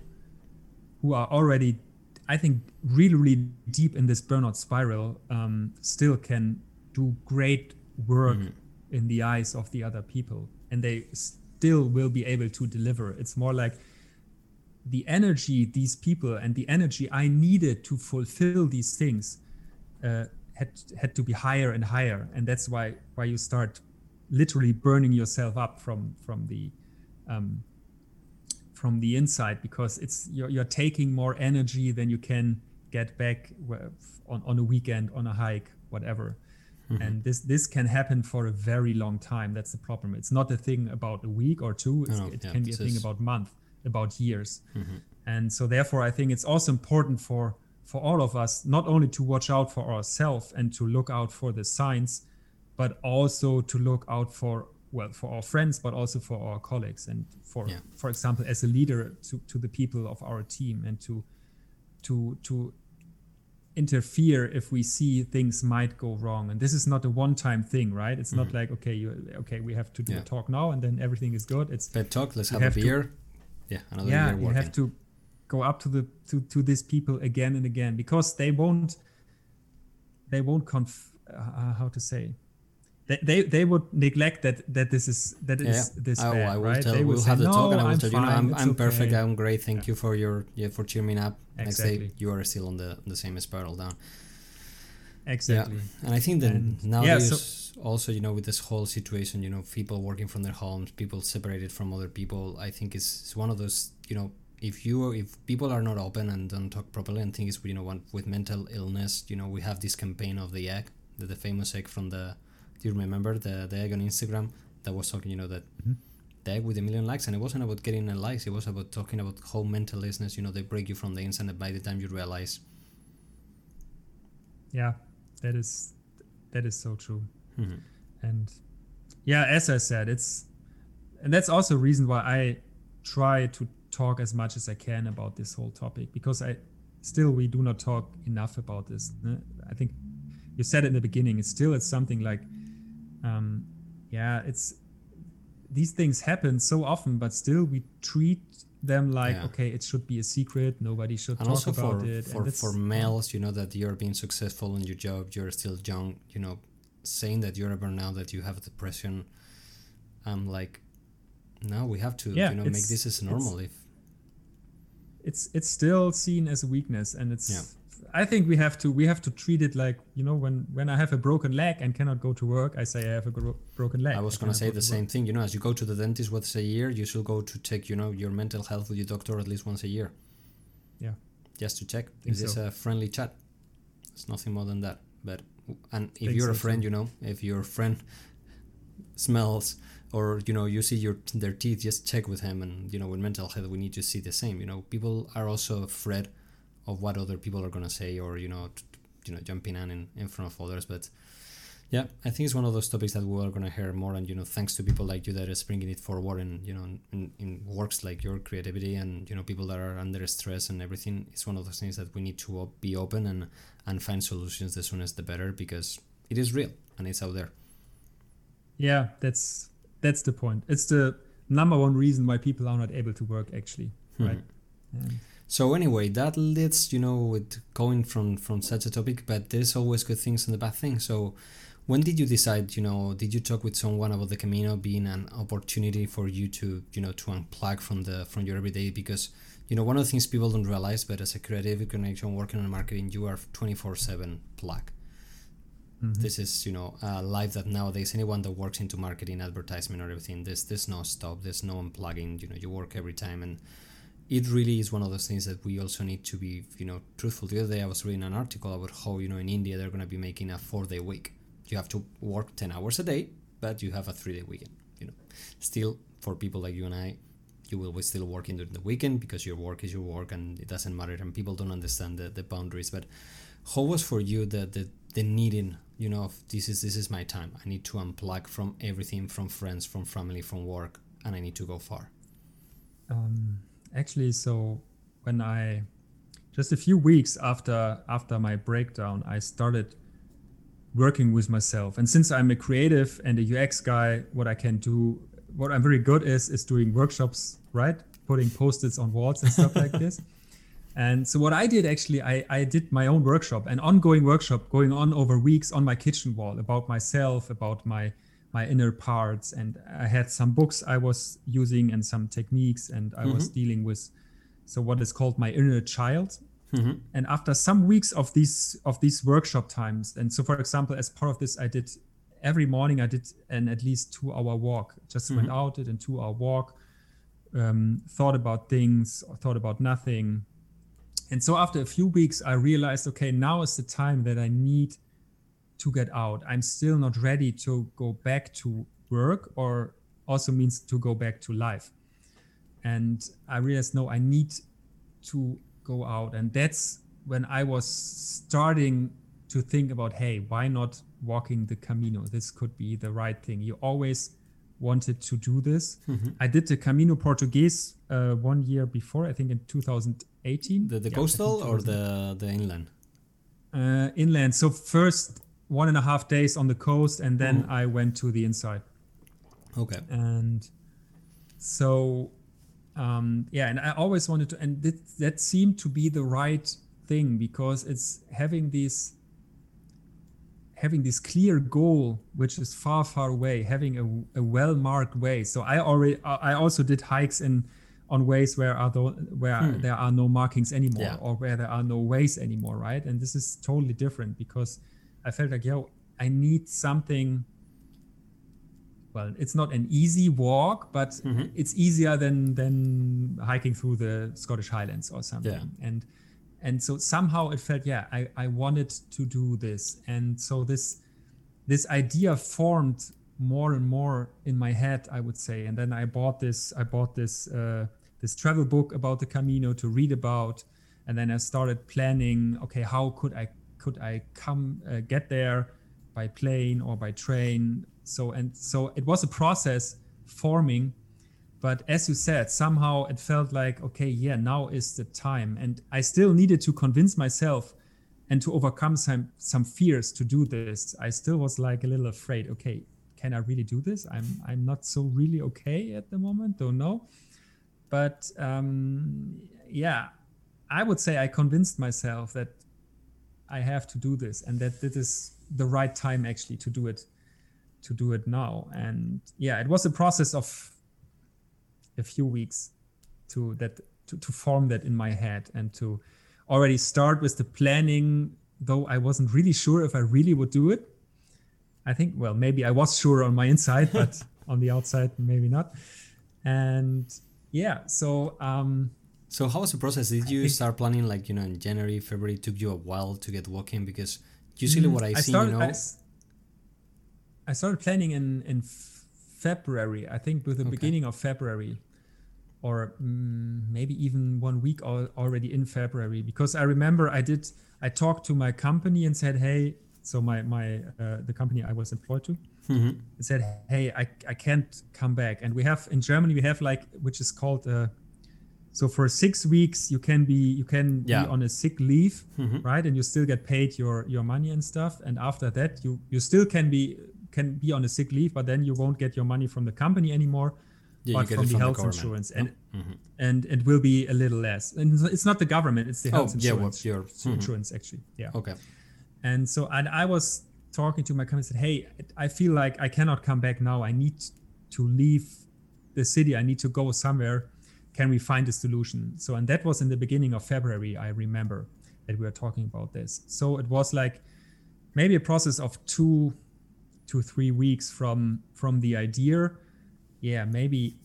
who are already i think really really deep in this burnout spiral um, still can do great work in the eyes of the other people. And they still will be able to deliver. It's more like the energy these people and the energy i needed to fulfill these things uh, had had to be higher and higher. And that's why why you start literally burning yourself up from from the um, from the inside because it's you're, you're taking more energy than you can get back on, on a weekend on a hike whatever. And this this can happen for a very long time. That's the problem. It's not a thing about a week or two. It yeah, can be a thing is- about month about years. And so therefore i think it's also important for for all of us not only to watch out for ourselves and to look out for the signs but also to look out for well for our friends but also for our colleagues and for Yeah. for example as a leader to, to the people of our team and to to to interfere if we see things might go wrong and this is not a one time thing right it's not like okay you okay we have to do Mm-hmm. Yeah. a talk now and then everything is good it's Pet talk. Let's have, have a to- beer. yeah, another yeah you have to go up to the to, to these people again and again because they won't they won't conf uh, how to say they, they they would neglect that that this is that yeah, is this I, bad, I will right tell. they We'll say, have the no, talk, and I will I'm tell you, no, fine, I'm, I'm perfect. I'm great. Thank you for your yeah for cheering me up. Next day, Exactly. you are still on the the same spiral down. exactly Yeah, and I think that And- yeah, nowadays also you know with this whole situation, you know, people working from their homes, people separated from other people. I think it's, it's one of those you know if you if people are not open and don't talk properly and think it's you know one with mental illness, you know, we have this campaign of the egg, the, the famous egg from the. Do you remember the the egg on Instagram that was talking? You know that the egg with a million likes, and it wasn't about getting a likes. It was about talking about how mental illness, you know, they break you from the inside. And by the time you realize, yeah that is that is so true Mhm. and yeah as i said it's and that's also a reason why i try to talk as much as i can about this whole topic because i still we do not talk enough about this i think you said it in the beginning it's still it's something like um yeah it's these things happen so often but still we treat them like Yeah. okay it should be a secret nobody should and talk also about for it for, and it's- for males, you know that you're being successful in your job, you're still young, you know, saying that you're a burnout, that you have depression. I'm like, no, we have to, Yeah, you know, make this as it's- normal. If it's it's still seen as a weakness and it's i think we have to we have to treat it like you know when when i have a broken leg and cannot go to work i say i have a gro- broken leg I was gonna cannot say the same work. thing, you know, as you go to the dentist once a year, you should go to check, you know, your mental health with your doctor at least once a year. Yeah. Just to check. Is this so. a friendly chat? It's nothing more than that. But and if Think you're a friend, too. you know, if your friend smells or you know you see your their teeth, just check with him. And you know, with mental health, we need to see the same. You know, people are also afraid of what other people are gonna say, or you know, t- you know, jumping on in, in front of others. But yeah, I think it's one of those topics that we are gonna hear more, and you know, thanks to people like you that is bringing it forward, and you know, in, in works like your creativity, and you know, people that are under stress and everything. It's one of those things that we need to op- be open and and find solutions the soonest the better because it is real and it's out there. yeah that's that's the point it's the number one reason why people are not able to work actually Hmm. right And So anyway, that leads, you know, with going from from such a topic, but there's always good things and the bad things. So when did you decide, you know, did you talk with someone about the Camino being an opportunity for you to, you know, to unplug from the from your everyday because you know, one of the things people don't realize, but as a creative connection working on marketing, you are 24/7 plug. Mhm. This is, you know, a life that nowadays anyone that works into marketing, advertisement, or everything, this there's no stop, there's no unplugging. You know, you work every time, and it really is one of those things that we also need to be, you know, truthful. The other day I was reading an article about how, you know, in India they're going to be making a four-day week. You have to work 10 hours a day, but you have a three-day weekend. You know, still for people like you and I, you will be still working during the weekend because your work is your work and it doesn't matter. And people don't understand the, the boundaries. But how was for you the, the the needing, you know, of this is this is my time. I need to unplug from everything, from friends, from family, from work, and I need to go far. um, actually so when i just a few weeks after after my breakdown i started working with myself. And since i'm a creative and a ux guy what i can do what i'm very good is is doing workshops right? Putting post-its on walls and stuff like this. And so what i did actually I, I did my own workshop an ongoing workshop going on over weeks on my kitchen wall about myself about my my inner parts and i had some books i was using and some techniques and i was dealing with so what is called my inner child. Mhm. and after some weeks of these of these workshop times and so for example as part of this i did every morning i did an at least two hour walk. Just went out did a two hour walk um, thought about things or thought about nothing. And so after a few weeks i realized okay now is the time that i need to get out i'm still not ready to go back to work or also means to go back to life and i realized no i need to go out and that's when i was starting to think about hey why not walking the camino this could be the right thing you always wanted to do this. Mm-hmm. I did the Camino Portuguese uh, one year before, I think in 2018. The, the Yeah, coastal or the the inland? uh, inland. So first one and a half days on the coast, and then Mhm. I went to the inside. Okay. And so, um, yeah, and I always wanted to, and that, that seemed to be the right thing because it's having these having this clear goal which is far far away having a, a well marked way so i already i also did hikes in on ways where are the, where Hmm. there are no markings anymore Yeah. or where there are no ways anymore right and this is totally different because i felt like yo i need something. Well it's not an easy walk but Mhm. it's easier than than hiking through the scottish highlands or something. Yeah. and and so somehow it felt yeah I, I wanted to do this. And so this this idea formed more and more in my head i would say. And then i bought this i bought this uh, this travel book about the camino to read about. And then i started planning okay how could i could i come uh, get there by plane or by train? So and so it was a process forming but as you said somehow it felt like okay yeah now is the time. And i still needed to convince myself and to overcome some some fears to do this. I still was like a little afraid okay can i really do this? I'm i'm not so really okay at the moment don't know. But um yeah i would say i convinced myself that i have to do this and that this is the right time actually to do it to do it now. And yeah it was a process of a few weeks to that to, to form that in my head and to already start with the planning though i wasn't really sure if i really would do it. I think well maybe i was sure on my inside but on the outside maybe not. And yeah so um So how was the process? Did you start planning like you know in January, February? It took you a while to get walking because usually what I, see, started, you I know, I started planning in in February. I think with the Okay. beginning of February, or mm, maybe even one week al- already in February. Because I remember I did. I talked to my company and said, "Hey." So my my uh, the company I was employed to Mhm. said, "Hey, I, I can't come back." And we have in Germany we have like which is called uh, so for six weeks you can be you can Yeah. be on a sick leave, Mhm. right? And you still get paid your your money and stuff. And after that, you you still can be can be on a sick leave, but then you won't get your money from the company anymore, yeah, but from it the health the insurance, and Mhm. and it will be a little less. And it's not the government; it's the health Oh, health yeah, insurance. your It's insurance actually, yeah. okay. And so, and I was talking to my company, said, "Hey, I feel like I cannot come back now. I need to leave the city. I need to go somewhere. Can we find a solution?" So, and that was in the beginning of February. I remember that we were talking about this. So it was like maybe a process of two to three weeks from from the idea. Yeah, maybe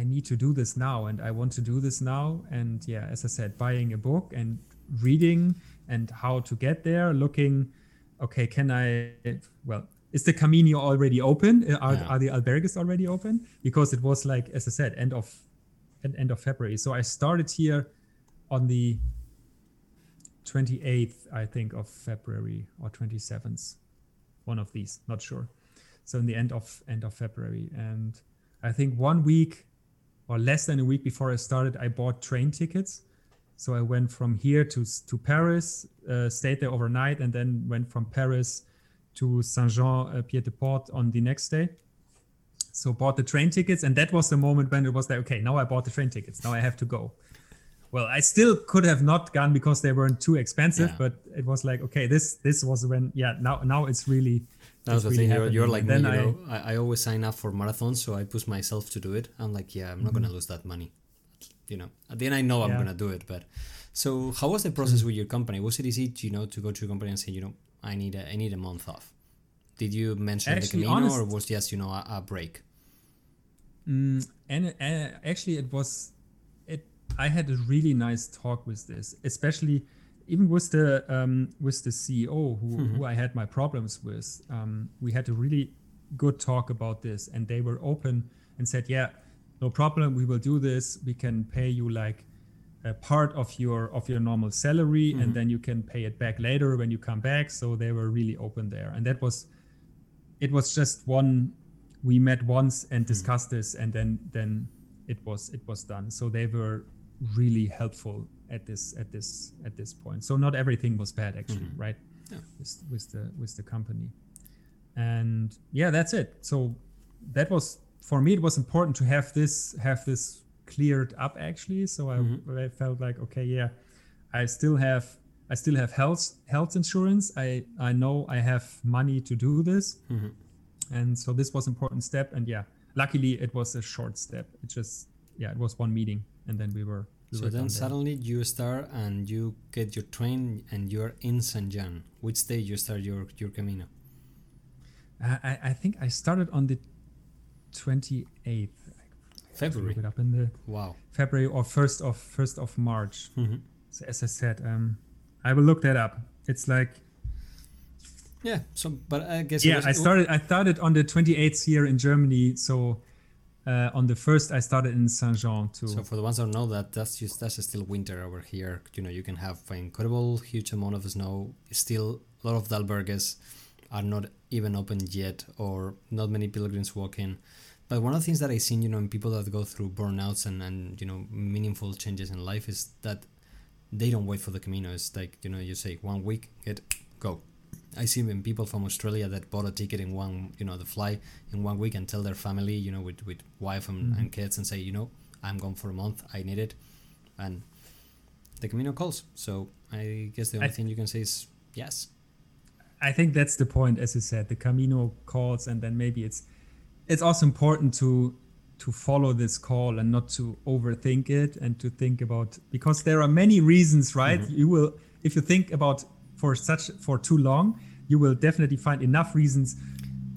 I need to do this now, and I want to do this now. And yeah, as I said, buying a book and reading and how to get there, looking, okay, can I, well, is the Camino already open? Are, Yeah. are the albergues already open? Because it was like, as I said, end of end, end of February. So I started here on the 28th, I think, of February or 27th, one of these, not sure. So in the end of end of February, and I think one week or less than a week before I started, I bought train tickets. So I went from here to to Paris, uh, stayed there overnight, and then went from Paris to Saint Jean uh, Pied de Port on the next day. So bought the train tickets, and that was the moment when it was like, okay, now I bought the train tickets. Now I have to go. Well, I still could have not gone because they weren't too expensive, Yeah. but it was like, okay, this this was when, yeah, now now it's really. That's the really thing. You're, you're like me, you then I- know. I, I always sign up for marathons, so I push myself to do it. I'm like, yeah, I'm not gonna lose that money. You know, at the end, I know I'm Mm-hmm. Yeah. gonna do it. But so, how was the process with your company? Was it easy, to, you know, to go to your company and say, you know, I need a, I need a month off? Did you mention Actually, the Camino, or honest- was just you know a, a break? Mm, and uh, actually, it was it. I had a really nice talk with this, especially even with the um, with the CEO who, who I had my problems with. Um, we had a really good talk about this, and they were open and said, "Yeah, no problem. We will do this. We can pay you like." a part of your of your normal salary and then you can pay it back later when you come back so they were really open there and that was it was just one we met once and discussed this, and then then it was it was done. So they were really helpful at this at this at this point. So not everything was bad actually, Mhm. right? Yeah. With, with the with the company, and yeah, that's it. So that was for me. It was important to have this have this cleared up actually. So I, Mhm. I felt like okay, yeah, I still have I still have health health insurance. I I know I have money to do this, Mhm. And so this was important step. And yeah, luckily it was a short step. It just yeah, it was one meeting, and then we were. We So were then done there. suddenly you start and you get your train and you're in San Jan. Which day you start your your Camino? I, I- think I started on the 28th. February. It up in the Wow. February or first of first of March. Mhm. So as I said, um, I will look that up. It's like Yeah. So, but I guess yeah, I started I started on the 28th here in Germany. So uh, on the first, I started in Saint Jean too. So for the ones that don't know that, that's just that's still winter over here. You know, you can have an incredible huge amount of snow. Still, a lot of the albergues are not even open yet, or not many pilgrims walk in. But one of the things that I've seen, you know, in people that go through burnouts and and you know meaningful changes in life is that they don't wait for the Camino. It's like you know, you say one week, get go. I see even people from Australia that bought a ticket in one, you know, the fly in one week and tell their family, you know, with, with wife and, and kids and say, you know, I'm gone for a month, I need it. And the Camino calls. So I guess the only I- thing you can say is yes. I think that's the point, as you said, the Camino calls, and then maybe it's it's also important to to follow this call and not to overthink it and to think about because there are many reasons, right? Mm-hmm. You will if you think about for such for too long, you will definitely find enough reasons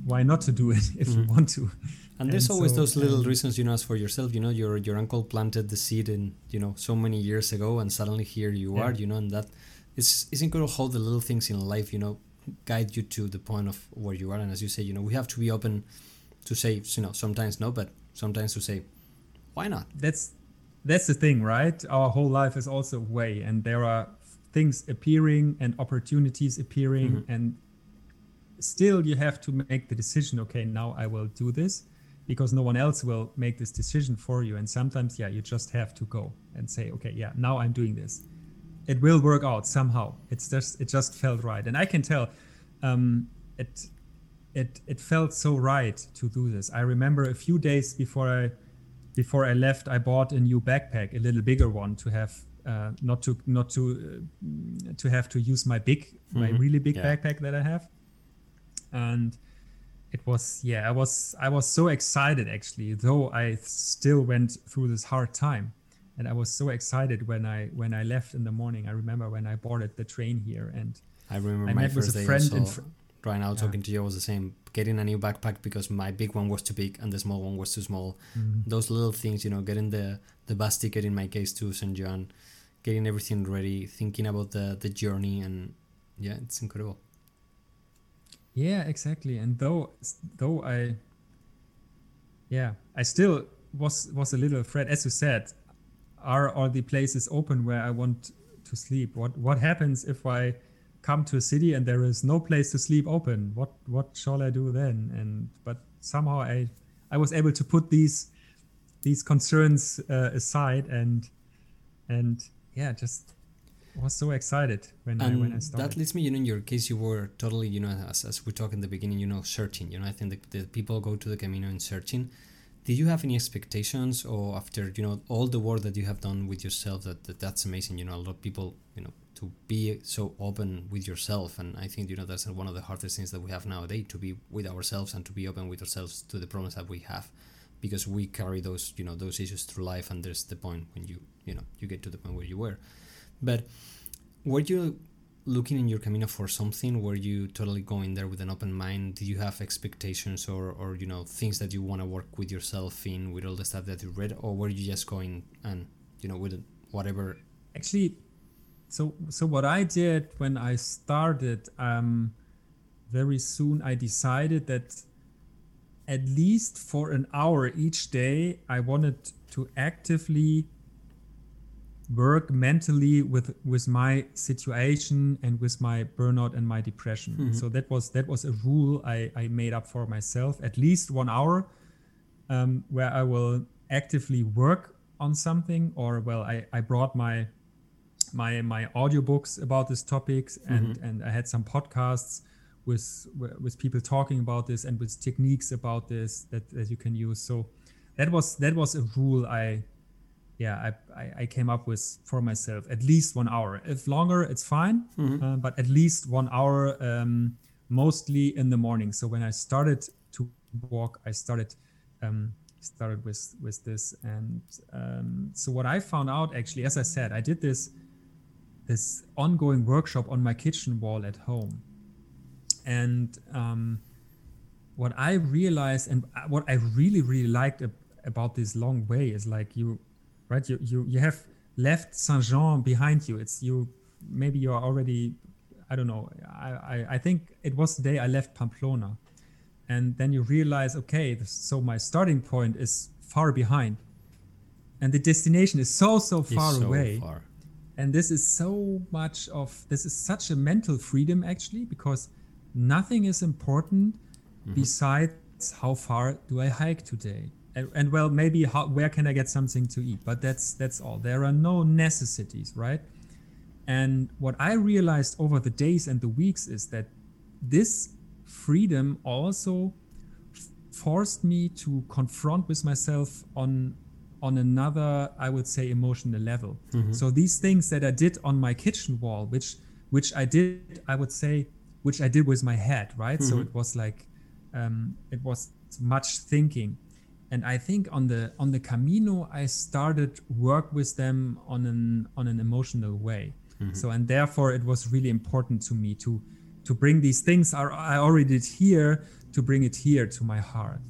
why not to do it if you want to. Mm-hmm. And there's And always so, those little um, reasons, you know, as for yourself, you know, your your uncle planted the seed in, you know, so many years ago and suddenly here you Yeah. are, you know, and that it's it's incredible how the little things in life, you know, guide you to the point of where you are. And as you say, you know, we have to be open to say, you know, sometimes no, but sometimes to say, why not? that's that's the thing right our whole life is also a way and there are things appearing and opportunities appearing Mhm. and still you have to make the decision okay now i will do this because no one else will make this decision for you. And sometimes yeah you just have to go and say okay yeah now i'm doing this. It will work out somehow. It's just it just felt right. And i can tell um it it it felt so right to do this. I remember a few days before i before I left, I bought a new backpack, a little bigger one, to have uh, not to not to uh, to have to use my big, my Mhm. really big Yeah. backpack that I have. And it was yeah, I was I was so excited actually, though I still went through this hard time, and I was so excited when I when I left in the morning. I remember when I boarded the train here, and I remember I my met with first a day friend also, in Fr- right now Yeah. talking to you was the same. Getting a new backpack because my big one was too big and the small one was too small. Mm-hmm. Those little things, you know, getting the the bus ticket in my case to St. John, getting everything ready, thinking about the the journey, and yeah, it's incredible. Yeah, exactly. And though though I yeah, I still was was a little afraid. As you said, are all the places open where I want to sleep? What what happens if I come to a city and there is no place to sleep open? What what shall I do then? And but somehow I I was able to put these these concerns uh, aside and and yeah, just I was so excited when I when I And started. that leads me, you know, in your case, you were totally, you know, as, as we talked in the beginning, you know, searching. You know, I think the, the people go to the Camino in searching. Did you have any expectations, or after you know all the work that you have done with yourself, that, that that's amazing. You know, a lot of people, you know, to be so open with yourself, and I think you know that's one of the hardest things that we have nowadays to be with ourselves and to be open with ourselves to the problems that we have, because we carry those, you know, those issues through life, and there's the point when you, you know, you get to the point where you were, but were you looking in your camino for something? Were you totally going there with an open mind? Did you have expectations or, or you know things that you want to work with yourself in with all the stuff that you read or were you just going and you know with whatever? Actually so so what i did when i started um very soon i decided that at least for an hour each day i wanted to actively work mentally with with my situation and with my burnout and my depression. Mm-hmm. so that was that was a rule i i made up for myself at least one hour um, where i will actively work on something or well i i brought my my my audiobooks about these topics and and i had some podcasts with with people talking about this and with techniques about this that, that you can use. So that was that was a rule i yeah I, I i came up with for myself at least one hour. If longer it's fine uh, but at least one hour um, mostly in the morning. So when i started to walk i started um, started with with this. And um, so what i found out actually as i said i did this this ongoing workshop on my kitchen wall at home and um, what i realized and what i really really liked ab- about this long way is like you right you you, you have left saint jean behind you. It's you maybe you're already i don't know I, I i think it was the day i left pamplona. And then you realize okay so my starting point is far behind. And the destination is so so far so away. far. and this is so much of this is such a mental freedom actually because nothing is important mm-hmm. besides how far do i hike today. And, and well maybe how where can i get something to eat? But that's that's all. There are no necessities right? And what i realized over the days and the weeks is that this freedom also f- forced me to confront with myself on on another i would say emotional level. Mm-hmm. So these things that i did on my kitchen wall which which i did i would say which i did with my head right? So mm-hmm. it was like um, it was much thinking. And i think on the on the camino i started work with them on an on an emotional way. Mm-hmm. So and therefore it was really important to me to to bring these things are i already did here to bring it here to my heart.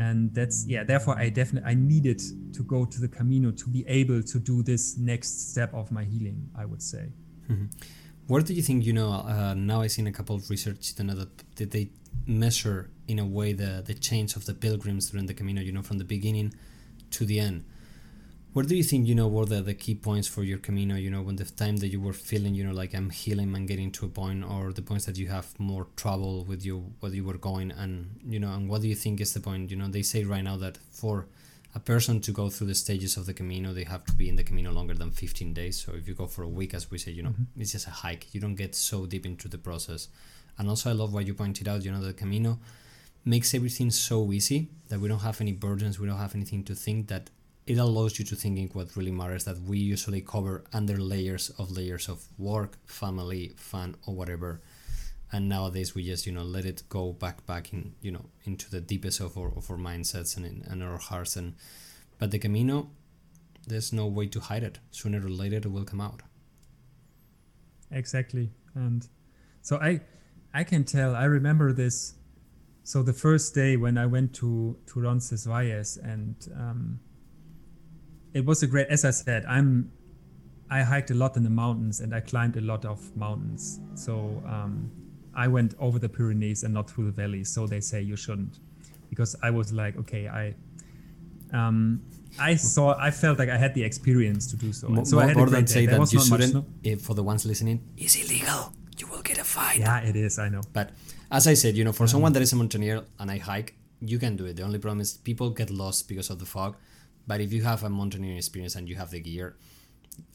And that's yeah therefore i definitely i needed to go to the camino to be able to do this next step of my healing i would say mm-hmm. Where do you think you know? Uh, now I've seen a couple of research you know that, they measure in a way the the change of the pilgrims during the Camino. You know, from the beginning to the end. Where do you think you know were the, the key points for your Camino? You know, when the time that you were feeling, you know, like I'm healing and getting to a point, or the points that you have more trouble with you where you were going, and you know, and what do you think is the point? You know, they say right now that for a person to go through the stages of the Camino, they have to be in the Camino longer than 15 days. So if you go for a week, as we say, you know, mm-hmm. it's just a hike. You don't get so deep into the process. And also, I love what you pointed out. You know, the Camino makes everything so easy that we don't have any burdens. We don't have anything to think. That it allows you to think in what really matters. That we usually cover under layers of layers of work, family, fun, or whatever and nowadays we just you know let it go back back in you know into the deepest of our, of our mindsets and in and our hearts. And but the camino there's no way to hide it. Sooner or later it will come out. Exactly. And so i i can tell i remember this. So the first day when i went to to roncesvalles and um it was a great as i said i'm i hiked a lot in the mountains and i climbed a lot of mountains. So um i went over the pyrenees and not through the valleys so they say you shouldn't. Because i was like okay i um i saw i felt like i had the experience to do so. Mo- And so i more, had a more great than say that was you shouldn't for the ones listening it's illegal. You will get a fine. Yeah it is i know. But as I said, you know, for someone that is a mountaineer and I hike, you can do it. The only problem is people get lost because of the fog. But if you have a mountaineering experience and you have the gear,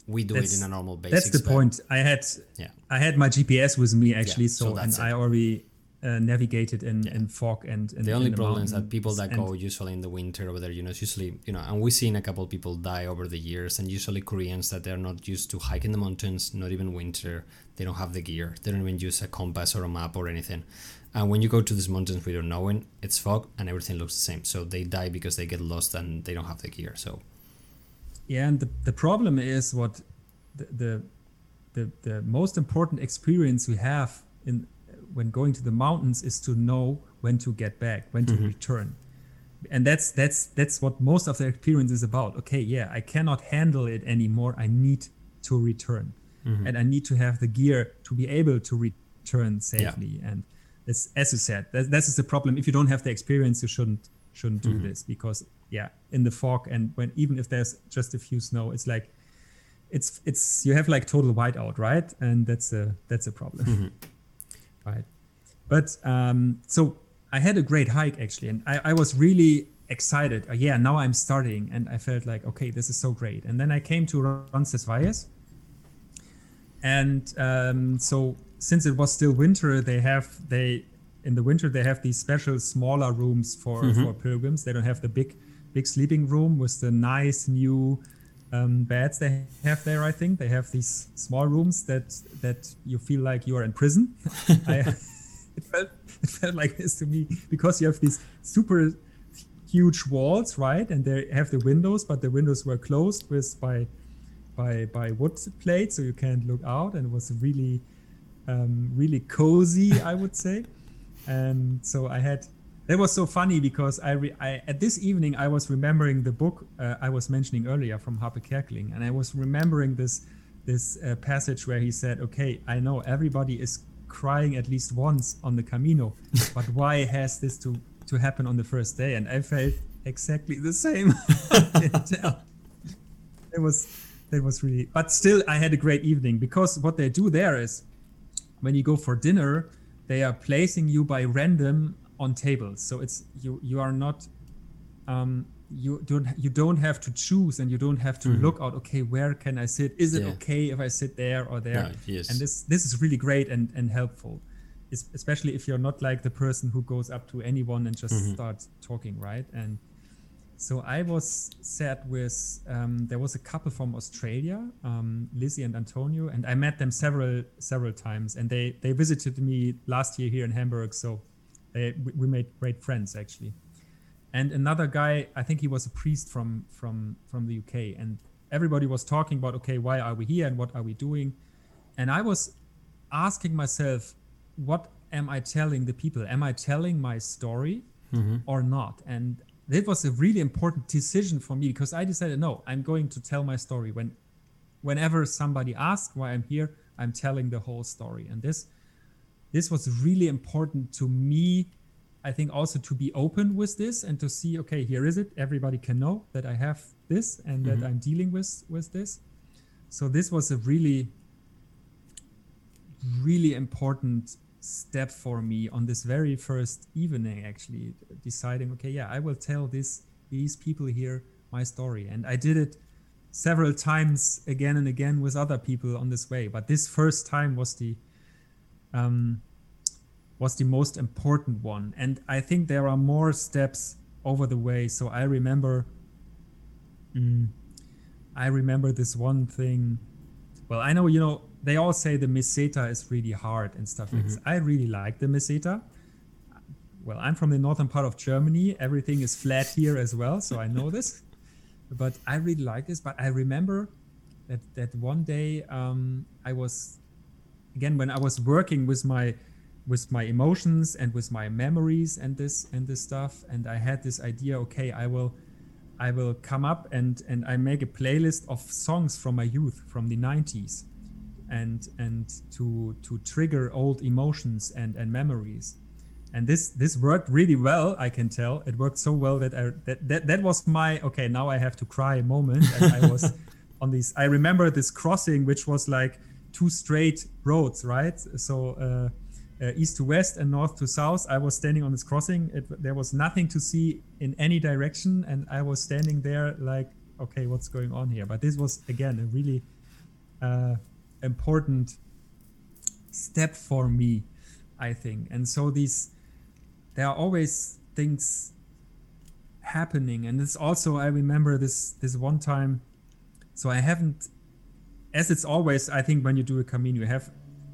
we do it in a normal basis. That's the point. I had Yeah. I had my GPS with me actually, so so, and it. I already uh, navigated in, in fog and in, The only problem is that people that go usually in the winter over there, you know, it's usually, you know, and we've seen a couple people die over the years, and usually Koreans that they're not used to hiking the mountains, not even winter, they don't have the gear, they don't even use a compass or a map or anything. And when you go to these mountains without knowing, it's fog and everything looks the same. So they die because they get lost and they don't have the gear. So Yeah, and the, the problem is what the, the the the most important experience we have in when going to the mountains is to know when to get back, when to mm-hmm. return. And that's that's that's what most of the experience is about. Okay, yeah, I cannot handle it anymore. I need to return. Mm-hmm. And I need to have the gear to be able to return safely. And it's as you said, that, that is the problem. If you don't have the experience, you shouldn't shouldn't do mm-hmm. this because yeah, in the fog and when even if there's just a few snow, it's like it's it's you have like total whiteout, right? And that's a that's a problem, mm-hmm. right? But um, so I had a great hike actually, and I, I was really excited. Uh, yeah, now I'm starting, and I felt like okay, this is so great. And then I came to Roncesvalles, and um, so since it was still winter, they have they in the winter they have these special smaller rooms for mm-hmm. for pilgrims. They don't have the big big sleeping room with the nice new um, beds they have there. I think they have these small rooms that that you feel like you are in prison. I, it felt it felt like this to me because you have these super huge walls, right? And they have the windows, but the windows were closed with by by by wood plates, so you can't look out. And it was really um, really cozy, I would say. And so I had that was so funny because I, re, I at this evening I was remembering the book uh, I was mentioning earlier from Hape Kerkeling, and I was remembering this this uh, passage where he said, "Okay, I know everybody is crying at least once on the Camino, but why has this to to happen on the first day?" And I felt exactly the same. it was it was really, but still I had a great evening because what they do there is when you go for dinner, they are placing you by random on tables so it's you you are not um, you don't you don't have to choose and you don't have to mm-hmm. look out okay where can i sit is it yeah. okay if i sit there or there yes. and this this is really great and and helpful it's, especially if you're not like the person who goes up to anyone and just mm-hmm. starts talking right and so i was sat with um, there was a couple from australia um, lizzie and antonio and i met them several several times and they they visited me last year here in hamburg so they, we made great friends actually. And another guy, I think he was a priest from from from the UK, and everybody was talking about, okay, why are we here and what are we doing? And I was asking myself, what am I telling the people? Am I telling my story mm-hmm. or not? And it was a really important decision for me because I decided, no, I'm going to tell my story. When, whenever somebody asks why I'm here, I'm telling the whole story. And this this was really important to me i think also to be open with this and to see okay here is it. Everybody can know that i have this and mm-hmm. that i'm dealing with with this. So this was a really really important step for me on this very first evening actually deciding okay yeah i will tell this these people here my story. And i did it several times again and again with other people on this way. But this first time was the um, was the most important one. And I think there are more steps over the way. So I remember, mm, I remember this one thing. Well, I know you know they all say the Meseta is really hard and stuff. Mm-hmm. I really like the Meseta. Well, I'm from the northern part of Germany. Everything is flat here as well, so I know this. But I really like this. But I remember that that one day um, I was again when i was working with my with my emotions and with my memories and this and this stuff and i had this idea okay i will i will come up and and i make a playlist of songs from my youth from the 90s and and to to trigger old emotions and and memories. And this this worked really well i can tell. It worked so well that i that that, that was my okay now i have to cry moment. And i was on this i remember this crossing which was like two straight roads, right? So uh, uh, east to west and north to south. I was standing on this crossing. It, there was nothing to see in any direction, and I was standing there like, okay, what's going on here? But this was again a really uh, important step for me, I think. And so these, there are always things happening, and it's also I remember this this one time. So I haven't as it's always, I think when you do a Camino, you have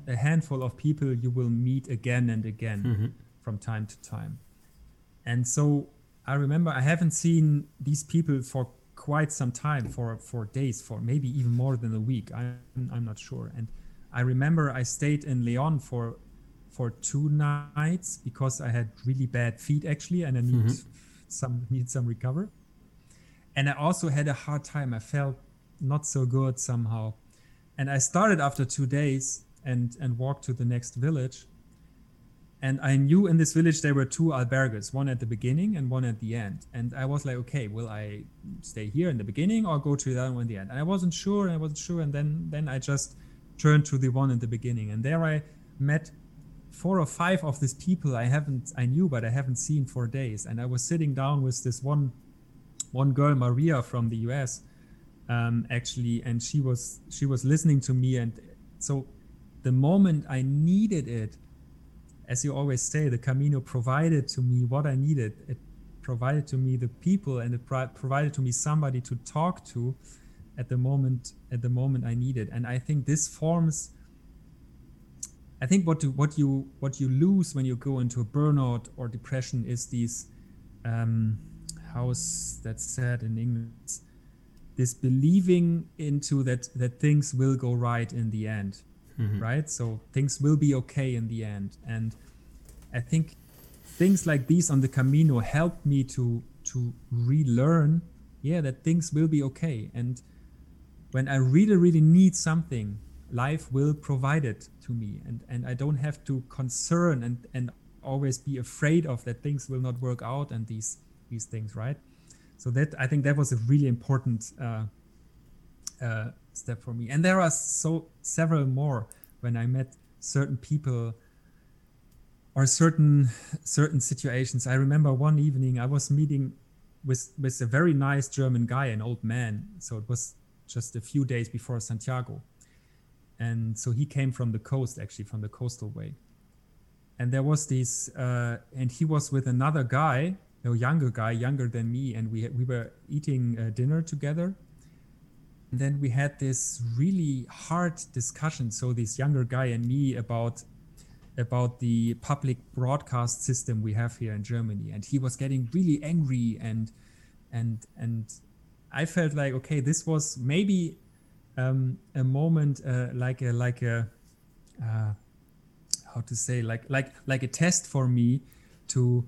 a handful of people you will meet again and again mm-hmm. from time to time. And so I remember I haven't seen these people for quite some time, for for days, for maybe even more than a week. I'm I'm not sure. And I remember I stayed in Leon for for two nights because I had really bad feet actually, and I need mm-hmm. some need some recover. And I also had a hard time. I felt not so good somehow and I started after two days and and walked to the next village. and I knew in this village there were two albergues, one at the beginning and one at the end. And I was like, okay, will I stay here in the beginning or go to the other one at the end? And I wasn't sure, and I wasn't sure, and then then I just turned to the one in the beginning, and there I met four or five of these people I haven't I knew but I haven't seen for days. And I was sitting down with this one one girl, Maria from the US, um, actually, and she was she was listening to me, and so the moment I needed it as you always say, the Camino provided to me what I needed. It provided to me the people, and it provided to me somebody to talk to at the moment at the moment I needed. And I think this forms. I think what do, what you what you lose when you go into a burnout or depression is these um, how's that said in English? This believing into that that things will go right in the end mm-hmm. right? So things will be okay in the end. And I think things like these on the Camino helped me to to relearn, yeah, that things will be okay. And when I really, really need something, life will provide it to me. And and I don't have to concern and and always be afraid of that things will not work out and these these things, right? So that I think that was a really important uh, uh, step for me. And there are so several more when I met certain people or certain certain situations. I remember one evening I was meeting with with a very nice German guy, an old man. So it was just a few days before Santiago, and so he came from the coast, actually from the coastal way. And there was this, uh, and he was with another guy, a younger guy, younger than me, and we we were eating uh, dinner together and then we had this really hard discussion. So this younger guy and me about about the public broadcast system we have here in Germany, and he was getting really angry and and and I felt like okay, this was maybe um, a moment uh, like a like a uh, how to say like like like a test for me to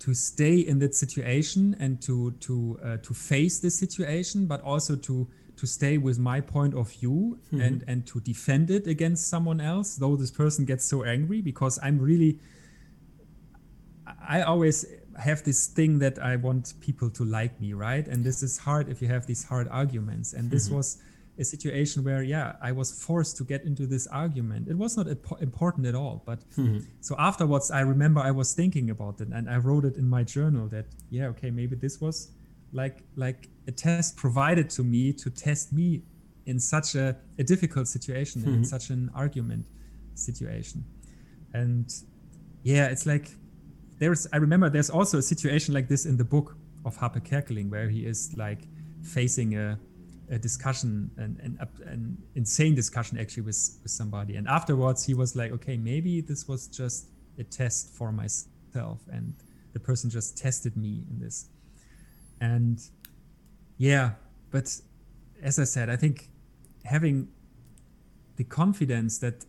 to stay in that situation and to to uh, to face this situation, but also to to stay with my point of view mm-hmm. and and to defend it against someone else though this person gets so angry because i'm really i always have this thing that i want people to like me right and this is hard if you have these hard arguments and this mm-hmm. was a situation where yeah i was forced to get into this argument it was not important at all but mm-hmm. so afterwards i remember i was thinking about it and i wrote it in my journal that yeah okay maybe this was like like a test provided to me to test me in such a, a difficult situation mm-hmm. in such an argument situation and yeah it's like there's i remember there's also a situation like this in the book of hape Kerkeling where he is like facing a, a discussion an, an, an insane discussion actually with, with somebody and afterwards he was like okay maybe this was just a test for myself and the person just tested me in this and yeah, but as I said, I think having the confidence that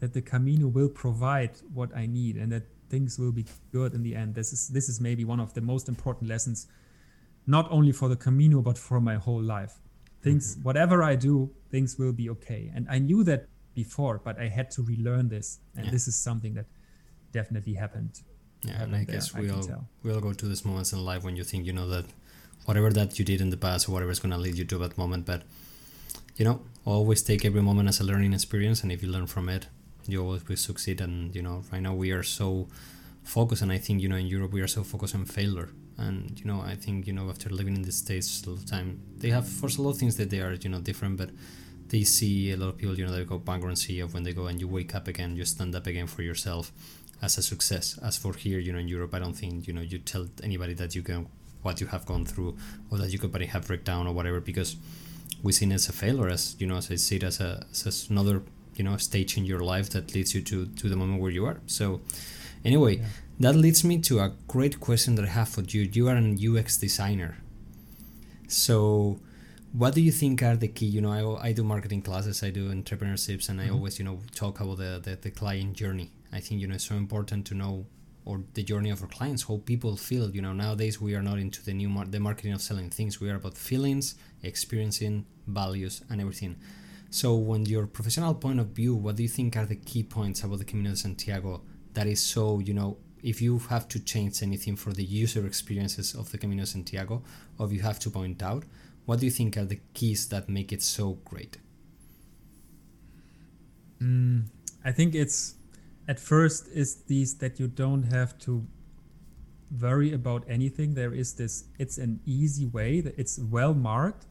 that the Camino will provide what I need and that things will be good in the end. This is this is maybe one of the most important lessons, not only for the Camino but for my whole life. Things, mm-hmm. whatever I do, things will be okay. And I knew that before, but I had to relearn this, and yeah. this is something that definitely happened. Yeah, and I guess we all we all go to these moments in life when you think you know that whatever that you did in the past or whatever is going to lead you to that moment but you know always take every moment as a learning experience and if you learn from it you always will succeed and you know right now we are so focused and i think you know in europe we are so focused on failure and you know i think you know after living in the states a lot of time they have for a lot of things that they are you know different but they see a lot of people you know they go bankruptcy of when they go and you wake up again you stand up again for yourself as a success as for here you know in europe i don't think you know you tell anybody that you can what you have gone through or that you could have breakdown or whatever because we see it as a failure as you know as I see it as a as another you know stage in your life that leads you to to the moment where you are so anyway yeah. That leads me to a great question that I have for you. You are an UX designer. So what do you think are the key you know I, I do marketing classes I do entrepreneurships and I mm-hmm. always you know talk about the, the the client journey. I think you know it's so important to know or the journey of our clients how people feel you know. Nowadays we are not into the new mar- the marketing of selling things. We are about feelings experiencing values and everything. So when your professional point of view what do you think are the key points about the camino de santiago that is so you know if you have to change anything for the user experiences of the Camino Santiago, or if you have to point out, what do you think are the keys that make it so great? Mm, I think it's at first is these that you don't have to worry about anything. There is this. It's an easy way. That it's well marked.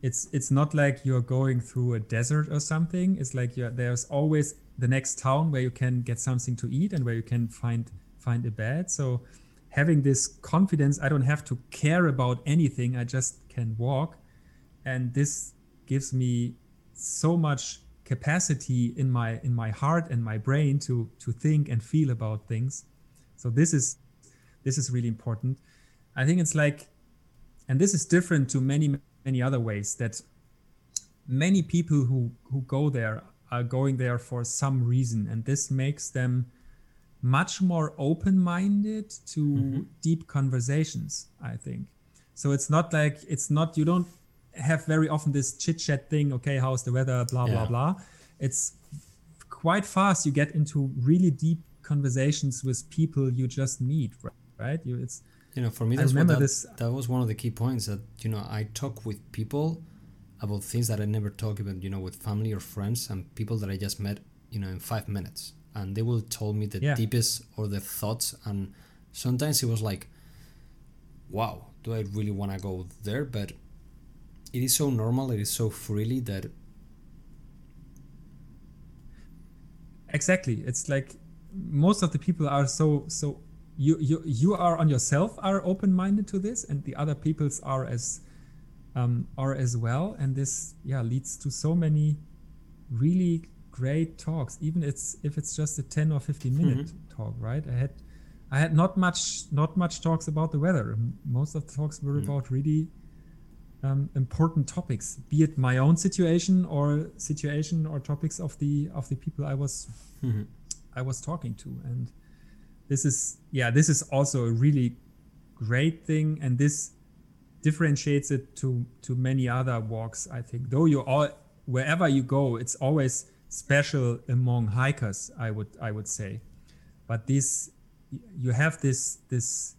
It's it's not like you're going through a desert or something. It's like there's always the next town where you can get something to eat and where you can find find a bed. So having this confidence, I don't have to care about anything. I just can walk, and this gives me so much capacity in my in my heart and my brain to to think and feel about things. So this is this is really important. I think it's like, and this is different to many many other ways that many people who who go there are going there for some reason, and this makes them much more open-minded to mm-hmm. deep conversations i think so it's not like it's not you don't have very often this chit chat thing okay how's the weather blah yeah. blah blah it's quite fast you get into really deep conversations with people you just meet right you it's you know for me that's that, this, that was one of the key points that you know i talk with people about things that i never talk about you know with family or friends and people that i just met you know in five minutes and they will tell me the yeah. deepest or the thoughts and sometimes it was like wow do i really want to go there but it is so normal it is so freely that exactly it's like most of the people are so so you you you are on yourself are open-minded to this and the other peoples are as um, are as well and this yeah leads to so many really great talks even it's if it's just a 10 or 15 minute mm-hmm. talk right i had i had not much not much talks about the weather most of the talks were mm-hmm. about really um, important topics be it my own situation or situation or topics of the of the people i was mm-hmm. i was talking to and this is yeah this is also a really great thing and this differentiates it to to many other walks i think though you all wherever you go it's always special among hikers i would i would say. But this you have this this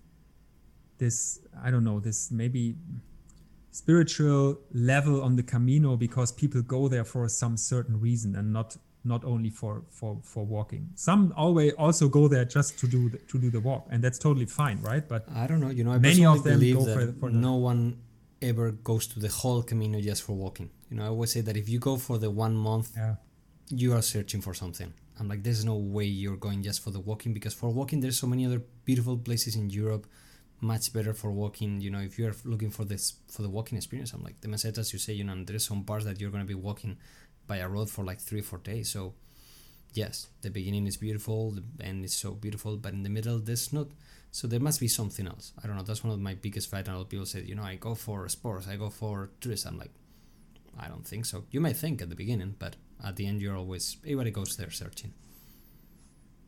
this i don't know this maybe spiritual level on the camino because people go there for some certain reason and not not only for for for walking. Some always also go there just to do the, to do the walk and that's totally fine right? But i don't know you know I many of them believe go that for, for no one ever goes to the whole camino just for walking. You know i always say that if you go for the one month yeah you are searching for something. I'm like, there's no way you're going just for the walking because for walking, there's so many other beautiful places in Europe, much better for walking. You know, if you're looking for this for the walking experience, I'm like the mesetas you say, you know, and there's some parts that you're gonna be walking by a road for like three four days. So yes, the beginning is beautiful, the end is so beautiful, but in the middle there's not. So there must be something else. I don't know. That's one of my biggest fight. And a lot of people say, you know, I go for sports, I go for tourism. I'm like, I don't think so. You may think at the beginning, but at the end you're always everybody goes there searching.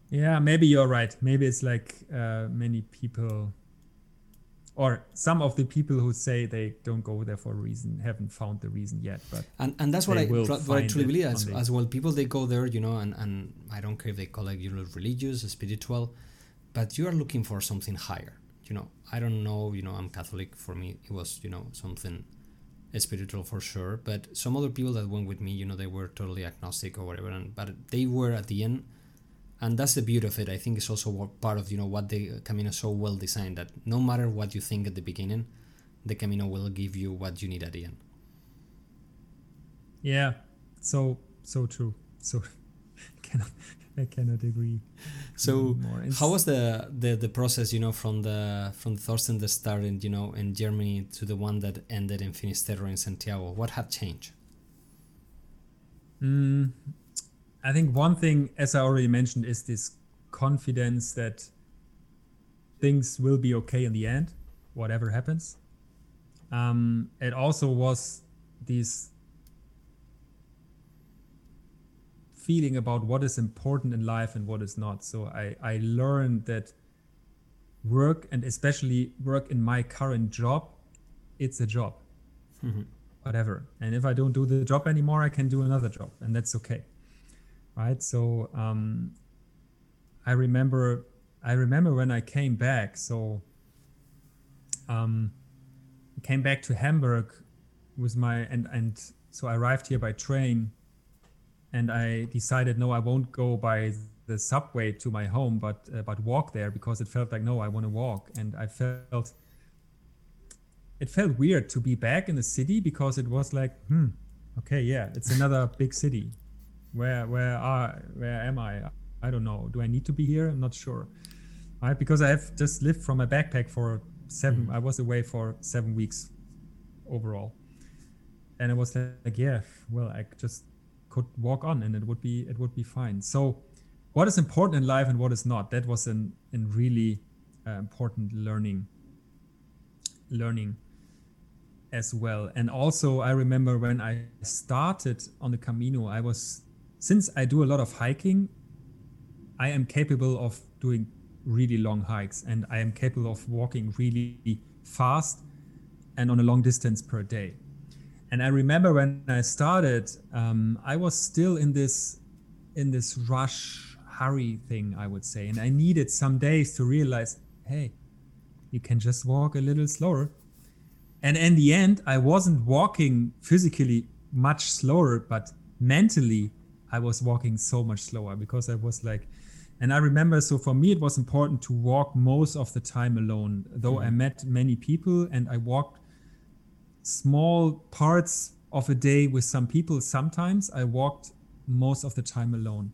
Yeah maybe you're right. Maybe it's like uh, many people or some of the people who say they don't go there for a reason haven't found the reason yet but and, and that's what i what i truly believe as, as well. People they go there you know and, and i don't care if they call it you know religious spiritual but you are looking for something higher. You know i don't know you know i'm catholic. For me it was you know something spiritual for sure but some other people that went with me you know they were totally agnostic or whatever and but they were at the end and that's the beauty of it. I think it's also part of you know what the camino so well designed that no matter what you think at the beginning the camino will give you what you need at the end. Yeah so so true. So cannot I cannot agree. So, how was the, the the process? You know, from the from Thorsten that started, you know, in Germany to the one that ended in Finisterre in Santiago. What had changed? Mm, I think one thing, as I already mentioned, is this confidence that things will be okay in the end, whatever happens. Um, it also was this feeling about what is important in life and what is not. So I, I learned that work and especially work in my current job, it's a job. Mm-hmm. Whatever. And if I don't do the job anymore, I can do another job and that's okay. Right. So um, I remember I remember when I came back. So um, came back to Hamburg with my and and so I arrived here by train, and I decided no, I won't go by the subway to my home, but uh, but walk there because it felt like no, I want to walk, and I felt it felt weird to be back in the city because it was like hmm, okay, yeah, it's another big city. Where where are where am I? I don't know. Do I need to be here? I'm not sure. Right, because I have just lived from a backpack for 7 mm-hmm. I was away for seven weeks overall, and I was like, yeah, well, I just could walk on, and it would be it would be fine. So, what is important in life and what is not? That was an in really uh, important learning learning as well. And also, I remember when I started on the Camino, I was since I do a lot of hiking, I am capable of doing really long hikes and I am capable of walking really fast and on a long distance per day. And I remember when I started, um, I was still in this in this rush hurry thing, I would say, and I needed some days to realize, hey, you can just walk a little slower. And in the end, I wasn't walking physically much slower, but mentally, I was walking so much slower because I was like, and I remember, so for me, it was important to walk most of the time alone, though mm-hmm. I met many people and I walked small parts of a day with some people. Sometimes I walked most of the time alone.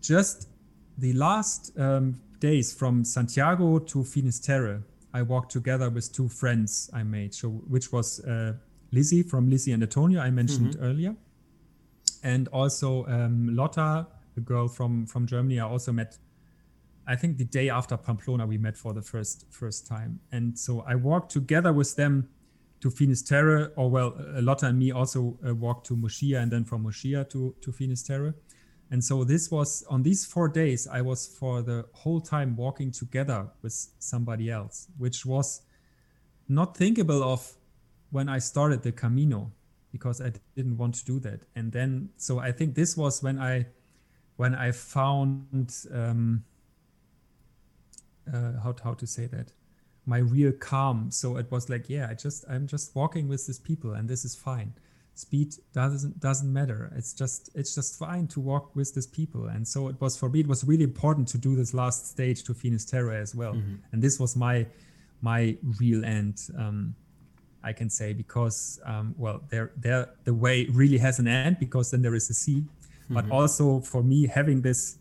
Just the last um, days from Santiago to Finisterre, I walked together with two friends I made, so which was uh, Lizzie from Lizzie and Antonio I mentioned mm-hmm. earlier, and also um, Lotta a girl from from Germany I also met. I think the day after Pamplona we met for the first first time, and so I walked together with them to Finisterre, or well, Lotta and me also uh, walked to Muxía, and then from Muxía to to Finisterre. And so this was on these four days, I was for the whole time walking together with somebody else, which was not thinkable of when I started the Camino because I didn't want to do that. And then, so I think this was when I when I found um, uh, how how to say that my real calm. So it was like, yeah, I just I'm just walking with these people, and this is fine. Speed doesn't doesn't matter. It's just it's just fine to walk with these people. And so it was for me. It was really important to do this last stage to Finisterre as well. Mm-hmm. And this was my my real end. Um, I can say because um, well, there there the way really has an end because then there is a sea mm-hmm. but also for me having this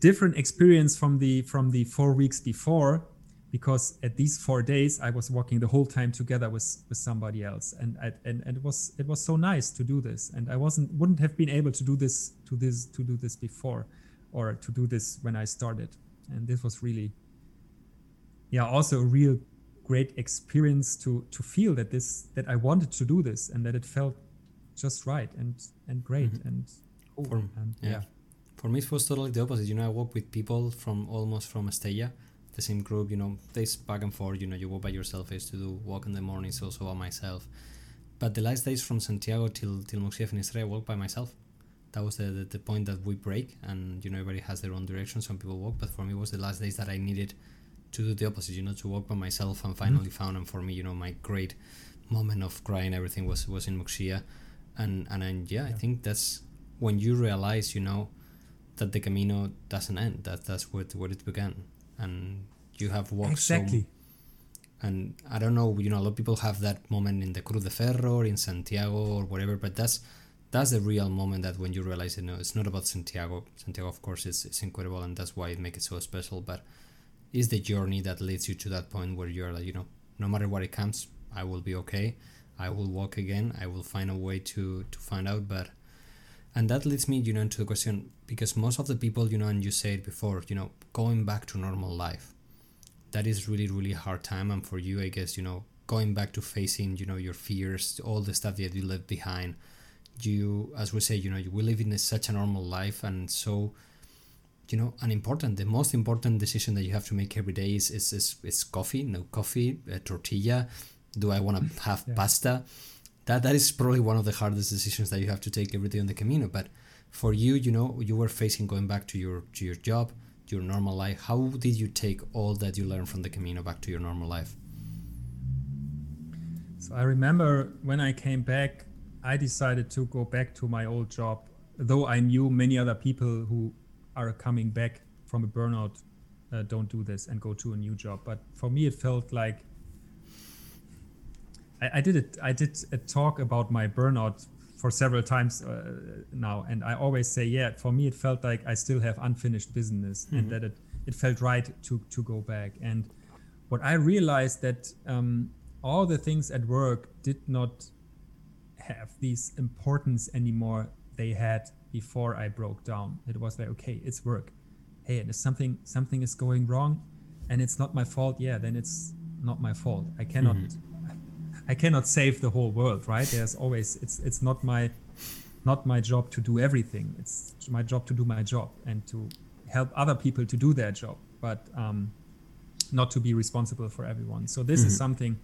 different experience from the from the four weeks before because at these four days I was walking the whole time together with with somebody else and I, and, and it was it was so nice to do this and I wasn't wouldn't have been able to do this to this to do this before or to do this when I started and this was really yeah also a real great experience to to feel that this that I wanted to do this and that it felt just right and and great mm-hmm. and, cool. For, and yeah. yeah. For me, it was totally the opposite. You know, I walk with people from almost from Estella, the same group. You know, days back and forth. You know, you walk by yourself. I used to do walk in the mornings also by myself. But the last days from Santiago till till Muxía Finisterre, I walk by myself. That was the, the, the point that we break, and you know everybody has their own direction. Some people walk, but for me, it was the last days that I needed to do the opposite. You know, to walk by myself, and finally mm-hmm. found. And for me, you know, my great moment of crying, everything was was in Muxía and and, and yeah, yeah, I think that's when you realize, you know, that the Camino doesn't end. That that's where where it began, and you have walked exactly. So, and I don't know, you know, a lot of people have that moment in the Cruz de Ferro or in Santiago or whatever, but that's that's the real moment that when you realize, you know, it's not about Santiago. Santiago, of course, is, is incredible, and that's why it makes it so special. But it's the journey that leads you to that point where you're like, you know, no matter what it comes, I will be okay. I will walk again. I will find a way to to find out. But and that leads me, you know, into the question because most of the people, you know, and you said before, you know, going back to normal life, that is really really hard time. And for you, I guess, you know, going back to facing, you know, your fears, all the stuff that you left behind. You, as we say, you know, we live in a, such a normal life, and so you know an important the most important decision that you have to make every day is is, is, is coffee no coffee tortilla do I want to have yeah. pasta? That that is probably one of the hardest decisions that you have to take every day on the Camino. But for you, you know, you were facing going back to your to your job, your normal life. How did you take all that you learned from the Camino back to your normal life? So I remember when I came back, I decided to go back to my old job, though I knew many other people who are coming back from a burnout uh, don't do this and go to a new job. But for me, it felt like I, I did it. I did a talk about my burnout for several times uh, now, and I always say, yeah, for me, it felt like I still have unfinished business, mm-hmm. and that it it felt right to to go back. And what I realized that um, all the things at work did not have this importance anymore they had before I broke down. It was like, okay, it's work. Hey, and if something something is going wrong, and it's not my fault, yeah, then it's not my fault. I cannot mm-hmm. I cannot save the whole world, right? There's always it's it's not my not my job to do everything. It's my job to do my job and to help other people to do their job, but um, not to be responsible for everyone. So this mm-hmm. is something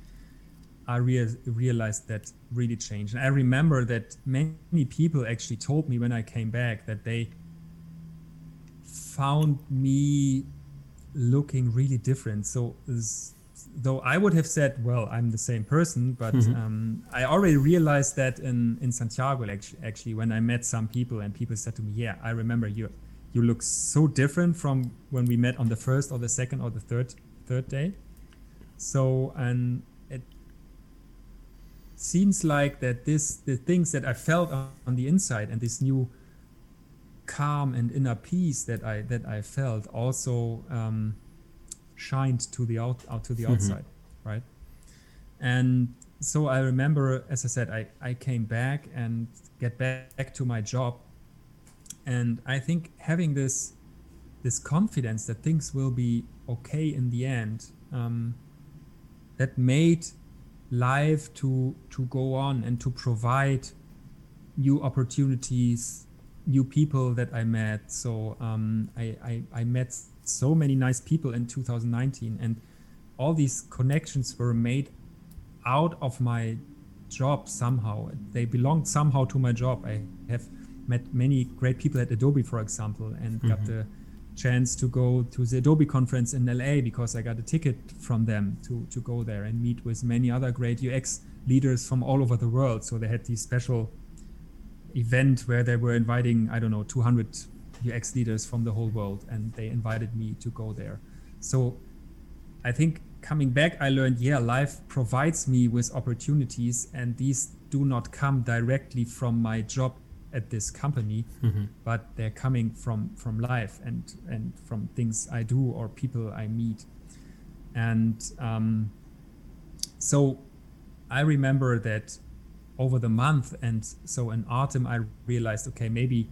I rea- realized that really changed. And I remember that many people actually told me when I came back that they found me looking really different. So, though I would have said, well, I'm the same person, but mm-hmm. um, I already realized that in, in Santiago, actually, actually, when I met some people and people said to me, yeah, I remember you, you look so different from when we met on the first or the second or the third, third day. So, and it seems like that this the things that I felt on the inside and this new calm and inner peace that I that I felt also um, shined to the out, out to the mm-hmm. outside, right? And so I remember, as I said, I, I came back and get back to my job, and I think having this this confidence that things will be okay in the end, um, that made life to to go on and to provide new opportunities new people that i met so um, I, I, I met so many nice people in 2019 and all these connections were made out of my job somehow they belonged somehow to my job i have met many great people at adobe for example and mm-hmm. got the chance to go to the Adobe conference in LA because I got a ticket from them to, to go there and meet with many other great UX leaders from all over the world. So they had this special event where they were inviting, I don't know, 200 UX leaders from the whole world, and they invited me to go there. So I think coming back, I learned, yeah, life provides me with opportunities, and these do not come directly from my job at this company mm-hmm. but they're coming from from life and and from things i do or people i meet and um, so i remember that over the month and so in autumn i realized okay maybe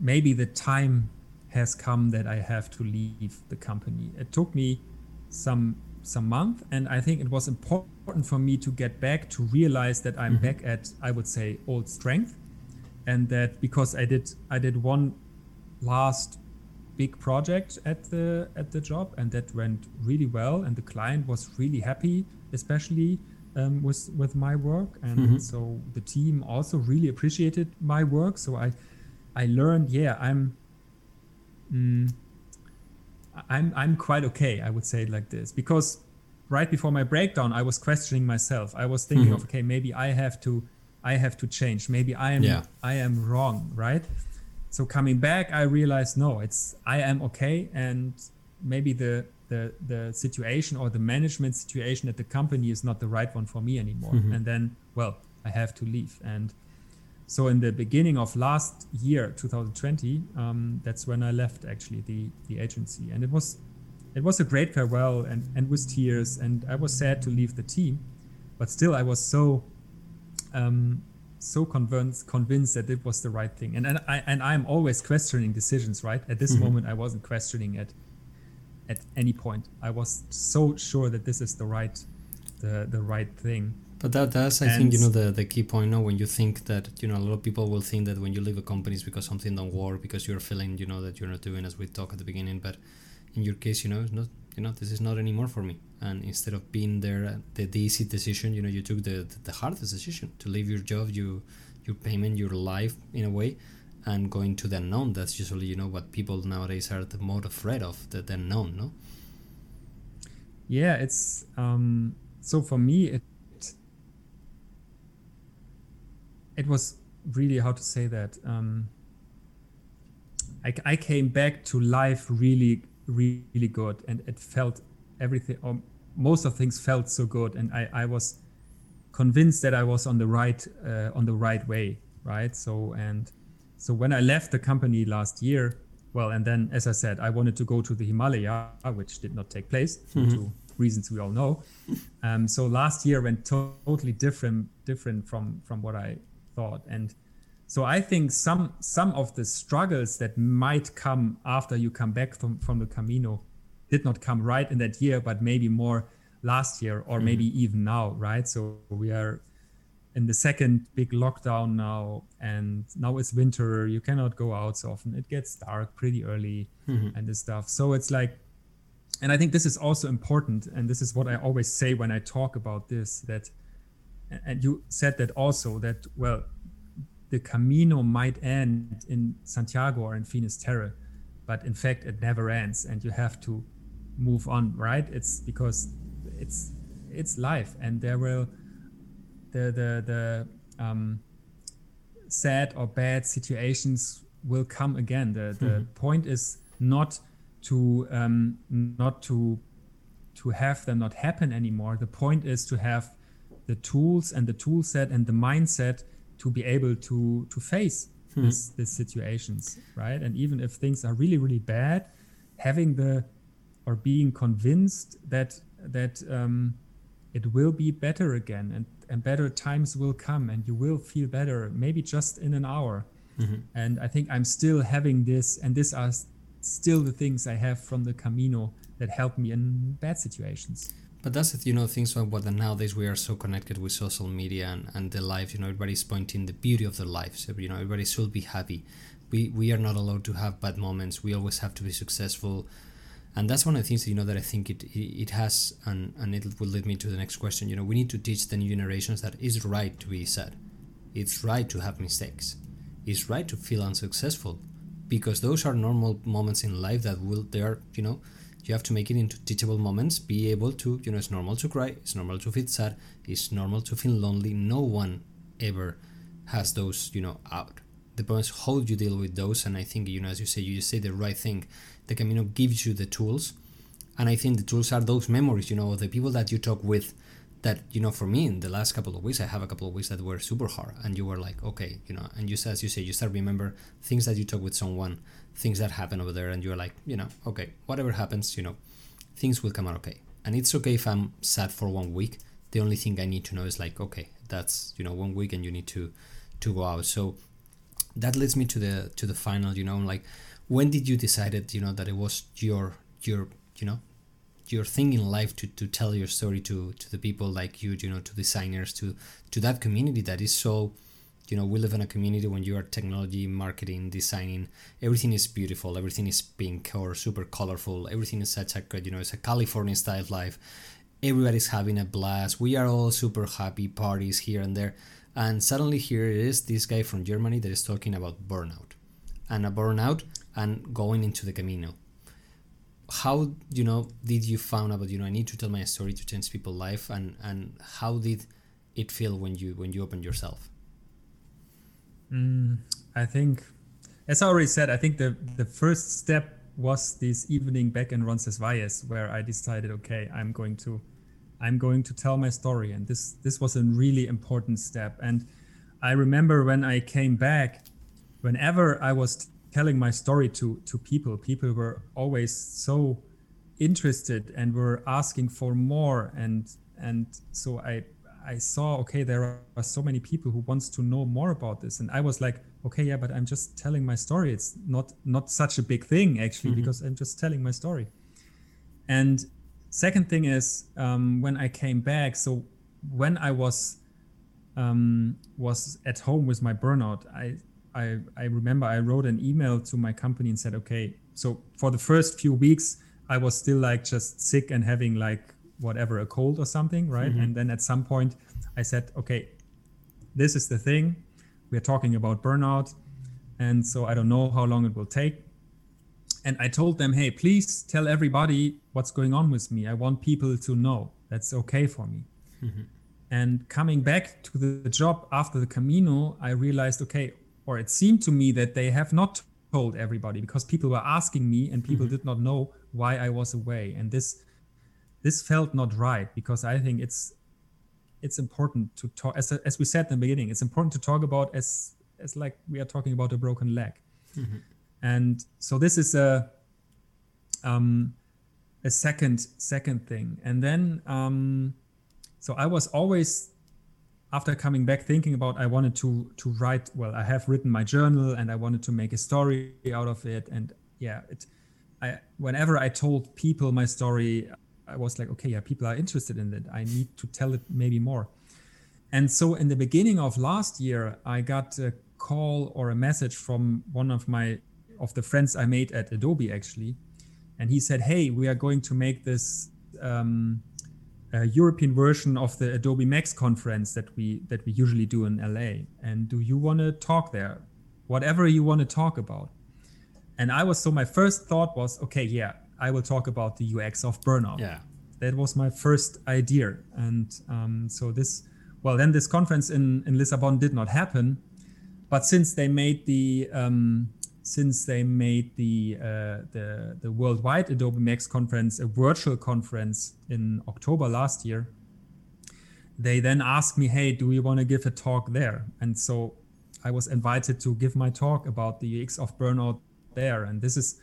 maybe the time has come that i have to leave the company it took me some some month and i think it was important for me to get back to realize that i'm mm-hmm. back at i would say old strength and that because I did I did one last big project at the at the job and that went really well and the client was really happy especially um, with with my work and mm-hmm. so the team also really appreciated my work so I I learned yeah I'm mm, I'm I'm quite okay I would say it like this because right before my breakdown I was questioning myself I was thinking mm-hmm. of okay maybe I have to I have to change. Maybe I am yeah. I am wrong, right? So coming back, I realized no, it's I am okay, and maybe the the the situation or the management situation at the company is not the right one for me anymore. Mm-hmm. And then, well, I have to leave. And so in the beginning of last year, 2020, um, that's when I left actually the the agency, and it was it was a great farewell and and with tears, and I was sad to leave the team, but still I was so um, so convinced convinced that it was the right thing. And and I and I'm always questioning decisions. Right at this mm-hmm. moment, I wasn't questioning it at any point. I was so sure that this is the right the the right thing. But that that's I and think you know the the key point. No, when you think that you know a lot of people will think that when you leave a company is because something don't work because you're feeling you know that you're not doing as we talked at the beginning. But in your case, you know, it's not you know this is not anymore for me and instead of being there the, the easy decision you know you took the, the hardest decision to leave your job you your payment your life in a way and going to the unknown. That's usually you know what people nowadays are the most afraid of the, the unknown. No. Yeah, it's um, so for me it it was really how to say that. Um, I, I came back to life really really good and it felt everything or most of things felt so good and I, I was convinced that I was on the right uh, on the right way right so and so when I left the company last year well and then as I said I wanted to go to the Himalaya which did not take place mm-hmm. due to reasons we all know um, so last year went to- totally different different from from what I thought and so I think some some of the struggles that might come after you come back from from the Camino did not come right in that year, but maybe more last year or mm-hmm. maybe even now, right? So we are in the second big lockdown now, and now it's winter. You cannot go out so often. It gets dark pretty early mm-hmm. and this stuff. So it's like, and I think this is also important, and this is what I always say when I talk about this that, and you said that also that well the Camino might end in Santiago or in Finisterre, but in fact it never ends, and you have to move on, right? It's because it's it's life, and there will the the the um, sad or bad situations will come again. The the mm-hmm. point is not to um, not to to have them not happen anymore. The point is to have the tools and the tool set and the mindset to be able to to face hmm. this, these situations, right? And even if things are really really bad, having the or being convinced that that um, it will be better again and and better times will come and you will feel better maybe just in an hour mm-hmm. and i think i'm still having this and these are still the things i have from the camino that help me in bad situations but that's it, you know, things like what nowadays we are so connected with social media and, and the life, you know, everybody's pointing the beauty of their lives. You know, everybody should be happy. We we are not allowed to have bad moments. We always have to be successful. And that's one of the things, you know, that I think it, it has, and, and it will lead me to the next question. You know, we need to teach the new generations that it's right to be sad. It's right to have mistakes. It's right to feel unsuccessful because those are normal moments in life that will, they are, you know, you have to make it into teachable moments. Be able to you know it's normal to cry it's normal to feel sad it's normal to feel lonely. No one ever has those you know out. The point is how you deal with those and i think you know as you say you say the right thing. The camino gives you the tools and i think the tools are those memories you know the people that you talk with that you know for me in the last couple of weeks i have a couple of weeks that were super hard and you were like okay you know and you as you say you start remember things that you talk with someone things that happen over there and you're like you know okay whatever happens you know things will come out okay. And it's okay if i'm sad for one week. The only thing i need to know is like okay that's you know one week and you need to to go out. So that leads me to the to the final you know like when did you decided you know that it was your your you know your thing in life to, to tell your story to to the people like you you know to designers to to that community that is so you know we live in a community when you are technology marketing designing everything is beautiful everything is pink or super colorful everything is such a you know it's a california style life. Everybody's having a blast. We are all super happy parties here and there. And suddenly here is this guy from germany that is talking about burnout and a burnout and going into the camino how you know did you found about you know i need to tell my story to change people's life and and how did it feel when you when you opened yourself Mm, I think, as I already said, I think the the first step was this evening back in Roncesvalles where I decided, okay, I'm going to, I'm going to tell my story, and this this was a really important step. And I remember when I came back, whenever I was telling my story to to people, people were always so interested and were asking for more, and and so I I saw, okay, there are so many people who wants to know more about this, and I was like, okay, yeah, but I'm just telling my story. It's not not such a big thing actually mm-hmm. because I'm just telling my story. And second thing is um, when I came back. So when I was um, was at home with my burnout, I, I I remember I wrote an email to my company and said, okay, so for the first few weeks I was still like just sick and having like whatever a cold or something right mm-hmm. and then at some point i said okay this is the thing we're talking about burnout and so I don't know how long it will take. And I told them, hey, please tell everybody what's going on with me. I want people to know that's okay for me. Mm-hmm. And coming back to the job after the Camino, I realized, okay, or it seemed to me that they have not told everybody because people were asking me and people mm-hmm. did not know why I was away. And this this felt not right because I think it's it's important to talk as, as we said in the beginning, it's important to talk about as as like we are talking about a broken leg. Mm-hmm. And so this is a um a second second thing. And then um so I was always after coming back thinking about I wanted to to write well I have written my journal and I wanted to make a story out of it. And yeah it I whenever I told people my story I was like okay yeah people are interested in it. I need to tell it maybe more. And so in the beginning of last year I got a call or a message from one of my of the friends I made at Adobe actually. And he said hey we are going to make this um, European version of the Adobe Max conference that we that we usually do in LA. And do you want to talk there? Whatever you want to talk about. And I was so my first thought was, okay, yeah, I will talk about the UX of burnout. Yeah, that was my first idea. And um, so this, well, then this conference in in Lisbon did not happen. But since they made the um, since they made the uh, the the worldwide Adobe Max conference a virtual conference in October last year, they then asked me, "Hey, do you want to give a talk there?" And so I was invited to give my talk about the UX of burnout there. And this is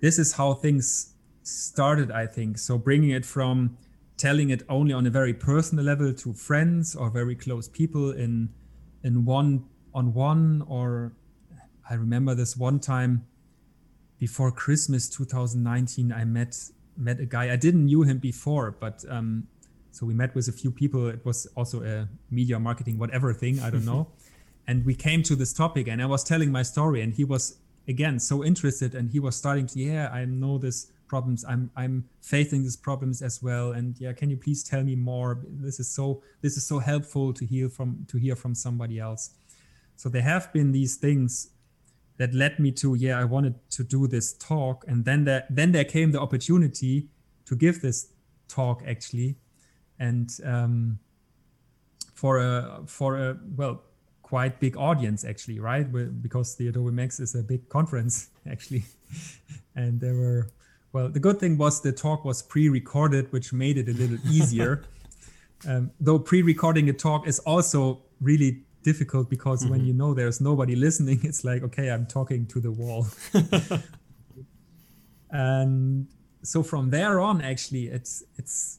this is how things started, I think. So bringing it from telling it only on a very personal level to friends or very close people in in one on one or I remember this one time before Christmas 2019. I met met a guy. I didn't knew him before, but um, so we met with a few people. It was also a media marketing whatever thing. I don't know. and we came to this topic, and I was telling my story, and he was again so interested, and he was starting to yeah, I know this problems i'm i'm facing these problems as well and yeah can you please tell me more this is so this is so helpful to hear from to hear from somebody else so there have been these things that led me to yeah i wanted to do this talk. And then there then there came the opportunity to give this talk actually. And um, for a for a well quite big audience actually right? Because the adobe max is a big conference actually. And there were well the good thing was the talk was pre-recorded which made it a little easier. Um, though pre-recording a talk is also really difficult because mm-hmm. when you know there's nobody listening, it's like, okay, I'm talking to the wall. and so from there on, actually, it's it's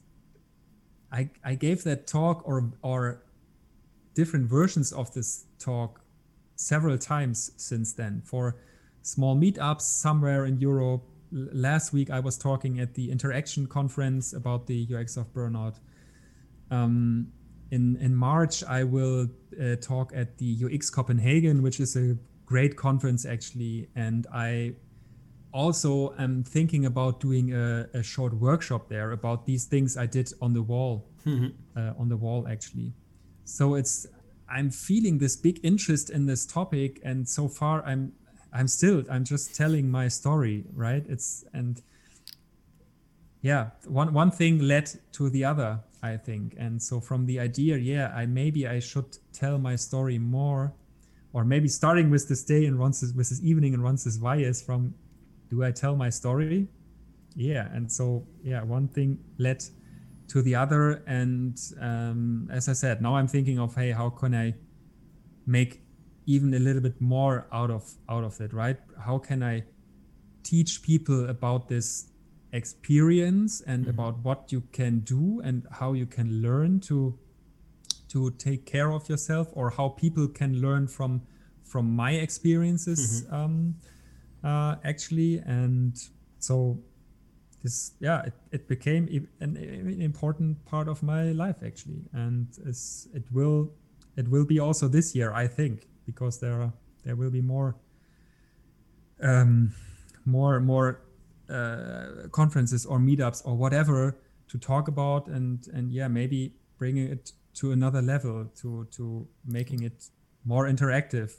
I I gave that talk or or different versions of this talk several times since then for small meetups somewhere in Europe. Last week I was talking at the Interaction conference about the UX of burnout. Um, in in March, I will uh, talk at the UX Copenhagen, which is a great conference actually, and I also am thinking about doing a, a short workshop there about these things I did on the wall, mm-hmm. uh, on the wall actually. So it's I'm feeling this big interest in this topic, and so far I'm I'm still I'm just telling my story, right? It's and yeah, one one thing led to the other I think. And so from the idea, yeah, I maybe I should tell my story more, or maybe starting with this day and runs with this evening and runs this is from, do I tell my story? Yeah, and so yeah, one thing led to the other, and um, as I said, now I'm thinking of hey, how can I make even a little bit more out of out of it, right? How can I teach people about this experience and mm-hmm. about what you can do and how you can learn to to take care of yourself or how people can learn from from my experiences mm-hmm. um, uh, actually and so this yeah it, it became an, an, important part of my life actually and it will it will be also this year i think because there are there will be more um, more more uh, conferences or meetups or whatever to talk about and and yeah maybe bringing it to another level to to making it more interactive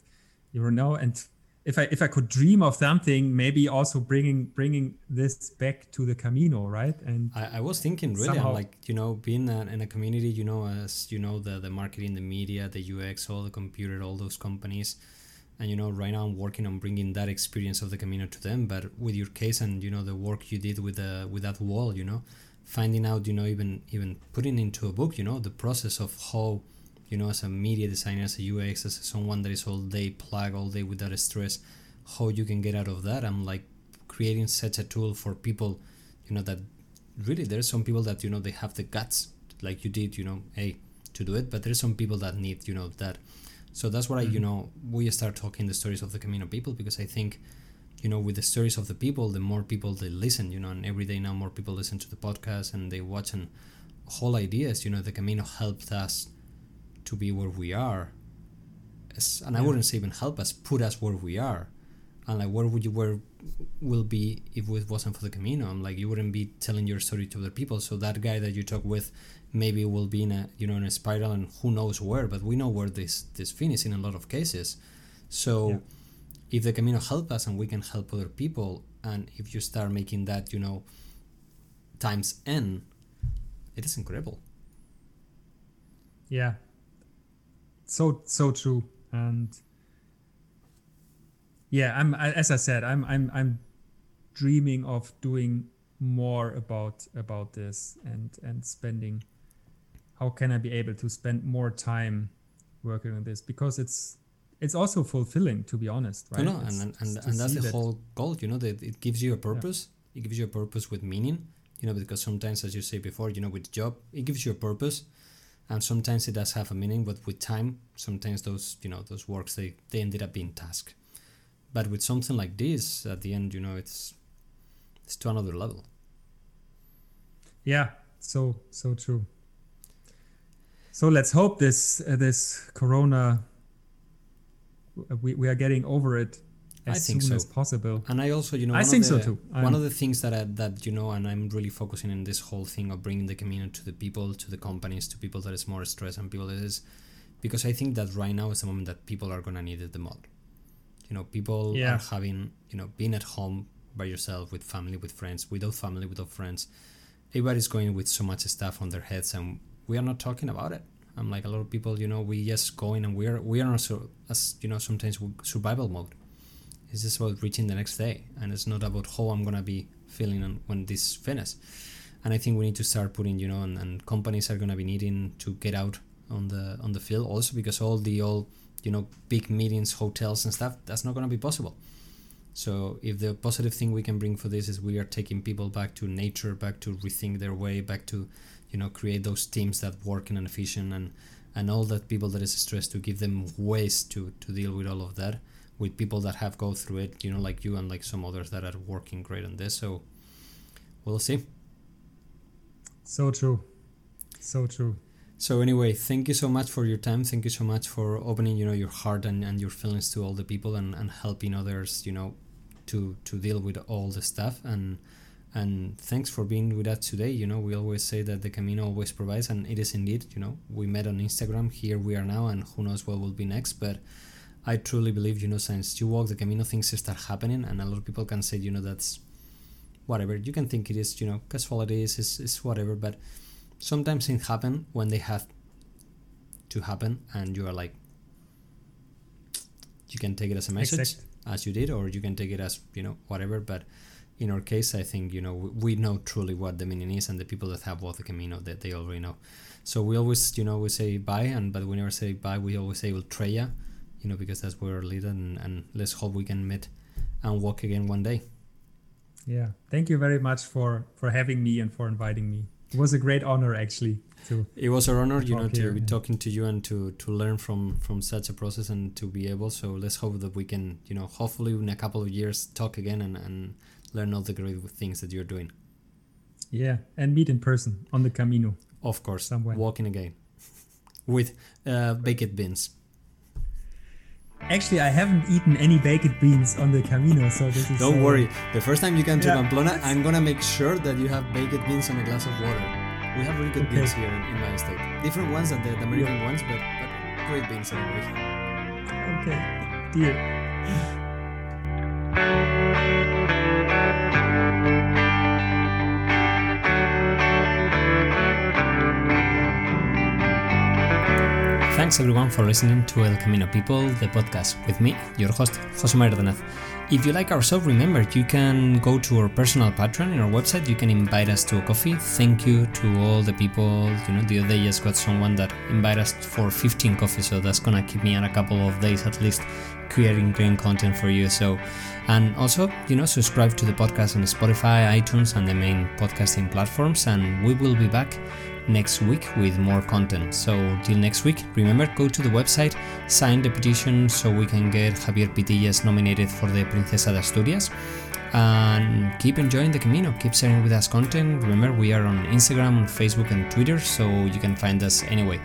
you know and if I if I could dream of something, maybe also bringing bringing this back to the Camino, right? And I, I was thinking really, somehow- like you know, being a, in a community, you know, as you know, the the marketing, the media, the UX, all the computer, all those companies, and you know, right now I'm working on bringing that experience of the Camino to them. But with your case and you know the work you did with the with that wall, you know, finding out, you know, even even putting into a book, you know, the process of how you know, as a media designer, as a UX, as someone that is all day plug all day without stress, how you can get out of that. I'm like creating such a tool for people, you know, that really there's some people that, you know, they have the guts like you did, you know, hey, to do it, but there's some people that need, you know, that. So that's what I, you mm-hmm. know, we start talking the stories of the Camino people because I think, you know, with the stories of the people, the more people they listen, you know, and every day now more people listen to the podcast and they watch and whole ideas, you know, the Camino helped us to be where we are. And i Yeah. wouldn't say even help us put us where we are and like where would you where will be if it wasn't for the camino? I'm like you wouldn't be telling your story to other people. So that guy that you talk with maybe will be in a you know in a spiral and who knows where but we know where this this finish in a lot of cases. So Yeah. if the camino help us and we can help other people and if you start making that you know times n it is incredible. Yeah. So so true. And yeah i'm I, as i said i'm i'm i'm dreaming of doing more about about this and and spending how can i be able to spend more time working on this because it's it's also fulfilling to be honest right No, no, and and, and, and that's the that- whole goal. You know that it gives you a purpose. It gives you a purpose with meaning. You know because sometimes, as you say before, you know with job it gives you a purpose, and sometimes it does have a meaning. But with time, sometimes those you know those works they they ended up being task. But with something like this, at the end, you know it's it's to another level. yeah so so true so let's hope this uh, this corona we, we are getting over it I as think soon so. as possible And I also, you know, I one think of so the, too. One I'm- of the things that I, that you know, and I'm really focusing in this whole thing of bringing the community to the people, to the companies, to people that is more stressed and people that is, because I think that right now is the moment that people are gonna need it the most. You know, people Yeah. are having, you know, being at home by yourself with family, with friends, without family, without friends. Everybody's going with so much stuff on their heads, and we are not talking about it. I'm like a lot of people, you know, we just going and we are we are also as you know sometimes survival mode it's just about reaching the next day and it's not about how i'm gonna be feeling when this finishes and i think we need to start putting you know and, and companies are gonna be needing to get out on the on the field also because all the all you know big meetings hotels and stuff that's not gonna be possible. So if the positive thing we can bring for this is we are taking people back to nature back to rethink their way back to you know create those teams that work in an efficient and and all that people that is stressed to give them ways to to deal with all of that with people that have go through it you know like you and like some others that are working great on this. So we'll see. So true. So true so anyway thank you so much for your time. Thank you so much for opening you know your heart and, and your feelings to all the people and, and helping others you know to to deal with all the stuff. And and thanks for being with us today. You know we always say that the camino always provides and it is indeed you know. We met on instagram. Here we are now and who knows what will be next. But i truly believe you know since you walk the camino things start happening and a lot of people can say you know that's whatever. You can think it is you know casualties is, is whatever. But sometimes things happen when they have to happen and you are like you can take it as a message Exact. as you did or you can take it as you know whatever. But in our case i think you know we, know truly what the meaning is and the people that have walked the camino that they already know. So we always you know we say bye and but we never say bye we always say Ultreia you know because that's where we're leading and, and let's hope we can meet and walk again one day. Yeah. Thank you very much for for having me and for inviting me it was a great honor actually to it was an honor you know talk to here, be yeah. talking to you and to to learn from from such a process and to be able. So let's hope that we can you know hopefully in a couple of years talk again and, and learn all the great things that you're doing. Yeah and meet in person on the camino. Of course. Somewhere. walking again. With uh, baked beans actually i haven't eaten any baked beans on the camino so this is don't uh, worry. The first time you come to Yeah, pamplona i'm gonna make sure that you have baked beans and a glass of water. We have really good Okay. beans here in, in my state different ones than the, the american ones but, but great beans anyway okay deal Thanks everyone for listening to El Camino People, the podcast with me, your host, Jose Mardenaz. If you like our show, remember you can go to our personal Patreon in our website. You can invite us to a coffee. Thank you to all the people. You know, the other day I just got someone that invited us for 15 coffees, so that's gonna keep me on a couple of days at least creating great content for you. So, and also, you know, subscribe to the podcast on Spotify, iTunes, and the main podcasting platforms. And we will be back next week with more content. So, till next week, remember go to the website, sign the petition so we can get Javier Pitillas nominated for the Princesa de Asturias. And keep enjoying the Camino, keep sharing with us content. Remember, we are on Instagram, Facebook, and Twitter, so you can find us anyway.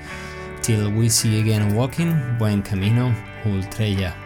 Till we see again walking, buen camino, Ultreia.